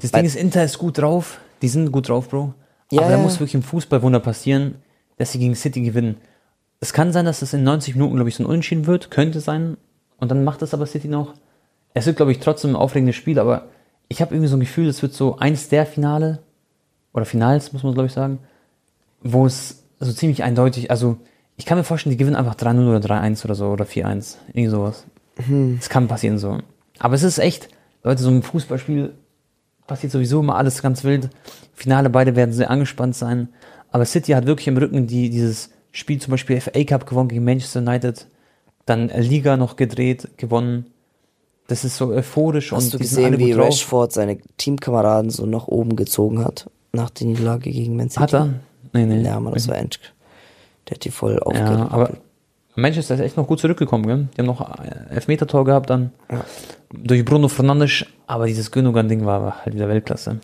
Das Weil- Ding ist, Inter ist gut drauf. Die sind gut drauf, Bro. Ja, Aber da muss wirklich im Fußballwunder passieren, dass sie gegen City gewinnen. Es kann sein, dass es in 90 Minuten, glaube ich, so ein Unentschieden wird. Könnte sein. Und dann macht das aber City noch. Es wird, glaube ich, trotzdem ein aufregendes Spiel, aber ich habe irgendwie so ein Gefühl, es wird so eins der Finale oder Finals, muss man, glaube ich, sagen, wo es so ziemlich eindeutig, also ich kann mir vorstellen, die gewinnen einfach 3-0 oder 3-1 oder so oder 4-1. Irgendwie sowas. Das kann passieren so. Aber es ist echt, Leute, so ein Fußballspiel passiert sowieso immer alles ganz wild. Finale, beide werden sehr angespannt sein. Aber City hat wirklich im Rücken die, dieses Spiel zum Beispiel FA Cup gewonnen gegen Manchester United, dann Liga noch gedreht, gewonnen. Das ist so euphorisch Hast und du gesehen, alle wie gut drauf. Rashford seine Teamkameraden so nach oben gezogen hat? Nach der Niederlage gegen Man City? Hat er? Nee, nee. Ja, man, das war endlich. Der hat die voll ja, aufgerappelt. aber Manchester ist echt noch gut zurückgekommen, gell? Die haben noch ein Elfmeter-Tor gehabt dann. Ja. Durch Bruno Fernandes, aber dieses Gündogan-Ding war halt wieder Weltklasse.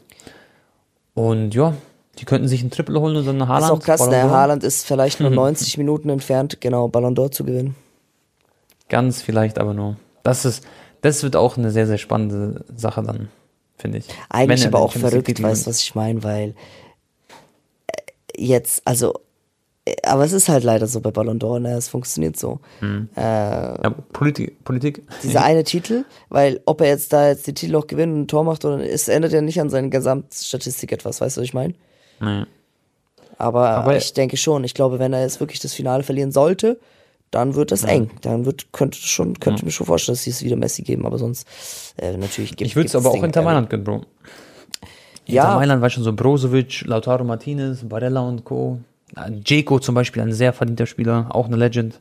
Und ja, die könnten sich ein Triple holen und dann Das Haaland. ist auch krass, Ballon der. Haaland ist vielleicht nur 90 Minuten entfernt, genau, Ballon d'Or zu gewinnen. Ganz vielleicht aber nur. Das ist, das wird auch eine sehr, sehr spannende Sache dann, finde ich. Eigentlich Wenn er aber auch verrückt, weißt du, was ich meine, weil äh, jetzt, also, äh, aber es ist halt leider so bei Ballon d'Or, ne, es funktioniert so. Ja, Politik, Politik. Dieser eine Titel, weil ob er jetzt da jetzt die Titel auch gewinnt und ein Tor macht oder es ändert ja nicht an seinen Gesamtstatistik etwas, weißt du, was ich meine? Nee. Aber, Aber- ich denke schon. Ich glaube, wenn er jetzt wirklich das Finale verlieren sollte, dann wird das eng. Dann wird, könnte schon, könnte mir schon vorstellen, dass sie es wieder Messi geben, aber sonst äh, natürlich gibt Ich würde es aber auch Dinge, Inter äh, Mailand gönnen, Bro. Ja. Inter Mailand war schon so Brozovic, Lautaro Martinez, Barella und Co. Jeko zum Beispiel, ein sehr verdienter Spieler, auch eine Legend.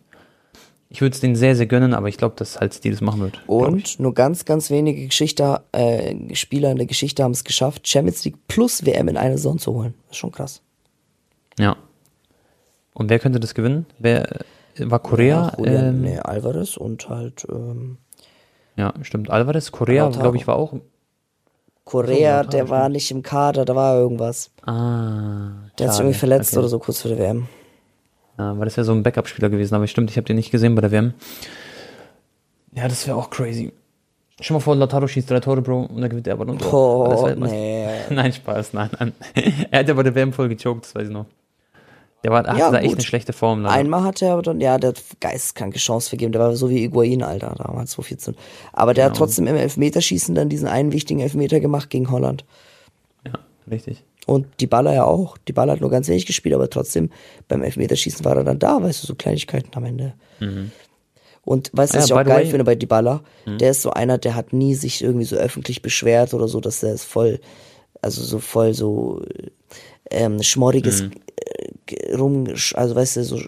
Ich würde es denen sehr, sehr gönnen, aber ich glaube, dass halt Steel das machen wird. Und nur ganz, ganz wenige Geschichte, äh, Spieler in der Geschichte haben es geschafft, Champions League plus WM in eine Saison zu holen. Das ist schon krass. Ja. Und wer könnte das gewinnen? Wer äh, war Korea? Ja, Julian, ähm, nee, Alvarez und halt ähm, Ja, stimmt. Alvarez. Korea, glaube ich, war auch. Korea, So, der war nicht im Kader, da war irgendwas. Ah. Der hat sich irgendwie verletzt Okay. oder so kurz vor der WM. Ja, weil das wäre so ein Backup-Spieler gewesen, aber stimmt, ich habe den nicht gesehen bei der WM. Ja, das wäre auch crazy. Stell mal vor, Lautaro schießt drei Tore, Bro, und dann gewinnt er aber Das wär- nee. Nein, Spaß, nein, nein. er hat ja bei der WM voll gechoked, das weiß ich noch. Der war, hatte Ja, da echt eine schlechte Form. leider. Einmal hat er aber dann, ja, der hat geisteskranke Chance vergeben. Der war so wie Iguain, Alter, damals 2014. Aber der hat Genau. trotzdem im Elfmeterschießen dann diesen einen wichtigen Elfmeter gemacht gegen Holland. Ja, richtig. Und die Baller ja auch. Die Baller hat nur ganz wenig gespielt, aber trotzdem beim Elfmeterschießen war er dann da, weißt du, so Kleinigkeiten am Ende. Und weißt du, Ah was ja, ich auch geil way- finde bei Dybala? Der ist so einer, der hat nie sich irgendwie so öffentlich beschwert oder so, dass er ist voll, also so voll so ähm, schmorriges äh, rum, also weißt du, so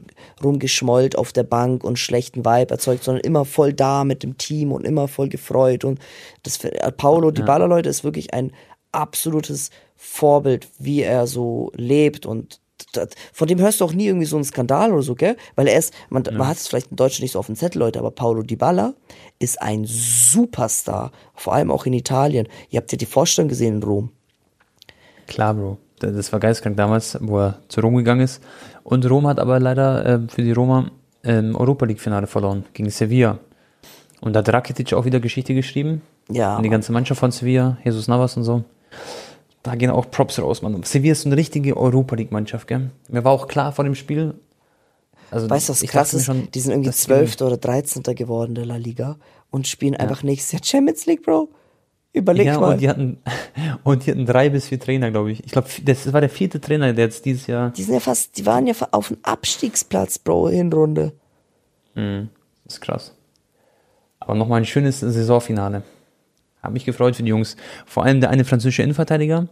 rumgeschmollt auf der Bank und schlechten Vibe erzeugt, sondern immer voll da mit dem Team und immer voll gefreut und das äh, Paulo Dybala Leute ist wirklich ein absolutes Vorbild, wie er so lebt und das, von dem hörst du auch nie irgendwie so einen Skandal oder so, gell? Weil er ist, man, man hat es vielleicht in Deutschland nicht so auf dem Zettel, Leute, aber Paulo Dybala ist ein Superstar, vor allem auch in Italien. Ihr habt ja die Vorstellung gesehen in Rom. Klar, Bro. Das war geistkrank damals, wo er zu Rom gegangen ist. Und Rom hat aber leider äh, für die Roma im Europa League-Finale verloren gegen Sevilla. Und da hat Rakitic auch wieder Geschichte geschrieben. Ja, Und die ganze Mannschaft von Sevilla, Jesus Navas und so. Da gehen auch Props raus, Mann. Sevilla ist eine richtige Europa League-Mannschaft, gell? Mir war auch klar vor dem Spiel. Also, Weißt du, was ich krass ist? schon, die sind irgendwie dass die- 12. oder 13. geworden der La Liga und spielen einfach nächstes Jahr Champions League, Bro. Überleg Ja, mal. und die hatten, und die hatten drei bis vier Trainer, glaube ich. Ich glaube, das war der vierte Trainer, der jetzt dieses Jahr. Die sind ja fast, die waren ja auf dem Abstiegsplatz, Bro, Hinrunde. Das ist krass. Aber nochmal ein schönes Saisonfinale. Hab mich gefreut für die Jungs. Vor allem der eine französische Innenverteidiger,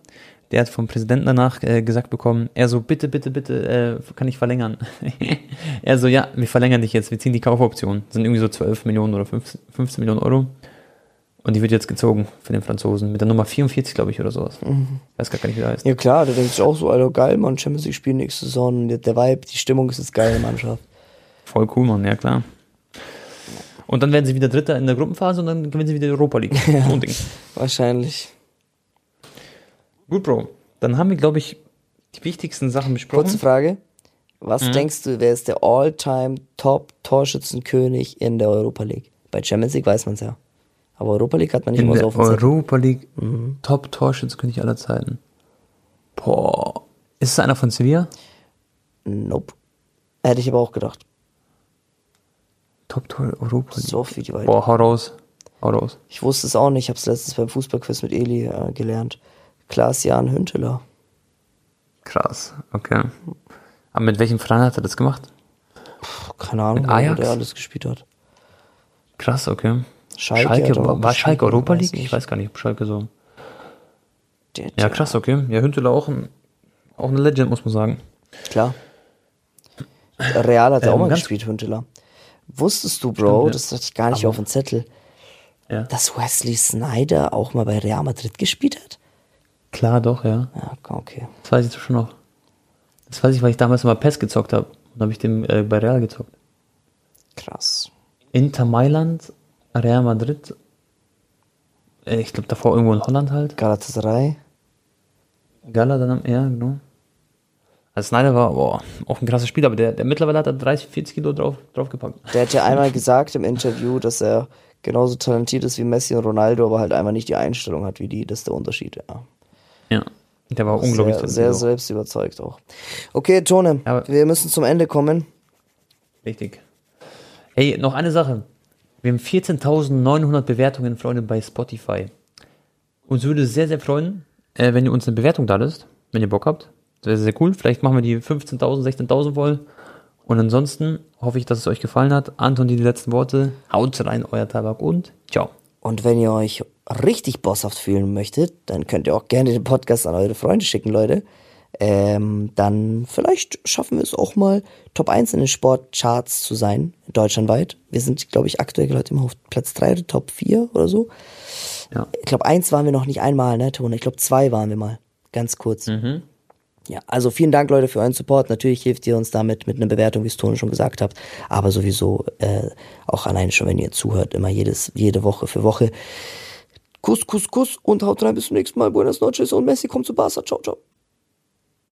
der hat vom Präsidenten danach äh, gesagt bekommen, er so, bitte, bitte, bitte, äh, kann ich verlängern? er so, ja, wir verlängern dich jetzt, wir ziehen die Kaufoption. Das sind irgendwie so 12 Millionen oder 15, 15 Millionen Euro. Und die wird jetzt gezogen für den Franzosen. Mit der Nummer 44, glaube ich, oder sowas. Weiß gar nicht, wie der heißt. Ja klar, da denkt sich auch so, Alter, geil, Mann, Champions League spielen nächste Saison, der Vibe, die Stimmung ist jetzt geil in der Mannschaft. Voll cool, Mann, ja klar. Und dann werden sie wieder Dritter in der Gruppenphase und dann gewinnen sie wieder die Europa League. So ein Ding. Wahrscheinlich. Gut, Bro. Dann haben wir, glaube ich, die wichtigsten Sachen besprochen. Kurze Frage. Was Mhm. denkst du, wer ist der All-Time Top Torschützenkönig in der Europa League? Bei Champions League weiß man es ja. Aber Europa League hat man nicht in immer so auf. Europa League Top Torschützenkönig aller Zeiten. Boah. Ist es einer von Sevilla? Nope. Hätte ich aber auch gedacht. Top Tor Europa League. So viel die weit. Boah, hau raus. Hau raus. Ich wusste es auch nicht. Ich habe es letztens beim Fußballquiz mit Eli äh, gelernt. Klaas-Jan Hünteler. Krass. Okay. Aber mit welchem Verein hat er das gemacht? Puh, keine Ahnung, Mit wo der alles gespielt hat. Krass, okay. Schalke Schalke, war, war Schalke Europa League? Ich weiß gar nicht, ob Schalke so. Der, Ja, krass, okay. Ja, Hünteler auch, ein, auch eine Legend, muss man sagen. Klar. Real hat er auch Ähm, mal gespielt, Hünteler. Wusstest du, Bro, ja. das hatte ich gar nicht auf dem Zettel, Ja. dass Wesley Snyder auch mal bei Real Madrid gespielt hat? Klar, doch, ja. Ja, okay. Das weiß ich doch schon noch. Das weiß ich, weil ich damals immer PES gezockt habe. Und habe ich den äh, bei Real gezockt. Krass. Inter Mailand, Real Madrid. Äh, ich glaube davor irgendwo in Holland halt. Galatasaray. Gala dann am, ja, genau. Also Snyder war boah, auch ein krasser Spieler, aber der, der mittlerweile hat er 30, 40 Kilo drauf, draufgepackt. Der hat ja einmal gesagt im Interview, dass er genauso talentiert ist wie Messi und Ronaldo, aber halt einfach nicht die Einstellung hat wie die. Das ist der Unterschied, ja. Ja. Der war unglaublich Sehr, sehr selbst überzeugt auch. Okay, Tone, Ja, wir müssen zum Ende kommen. Richtig. Hey, noch eine Sache. Wir haben 14.900 Bewertungen, Freunde, bei Spotify. Uns würde es sehr, sehr freuen, äh, wenn ihr uns eine Bewertung da lässt, wenn ihr Bock habt. Das wäre sehr cool. Vielleicht machen wir die 15.000, 16.000 voll. Und ansonsten hoffe ich, dass es euch gefallen hat. Anton, die, die letzten Worte. Haut rein, euer Tabak und ciao. Und wenn ihr euch richtig bosshaft fühlen möchtet, dann könnt ihr auch gerne den Podcast an eure Freunde schicken, Leute. Ähm, dann vielleicht schaffen wir es auch mal, Top 1 in den Sportcharts zu sein, deutschlandweit. Wir sind, glaube ich, aktuell gerade immer auf Platz 3 oder Top 4 oder so. Ja. Ich glaube, eins waren wir noch nicht einmal, ne, Tone? Ich glaube, zwei waren wir mal. Ganz kurz. Ja, also vielen Dank, Leute, für euren Support. Natürlich hilft ihr uns damit mit einer Bewertung, wie es Tone schon gesagt hat. Aber sowieso äh, auch alleine schon, wenn ihr zuhört, immer jedes, jede Woche für Woche. Kuss, Kuss, Kuss und haut rein. Bis zum nächsten Mal. Buenas noches und Messi kommt zu Barca. Ciao, ciao.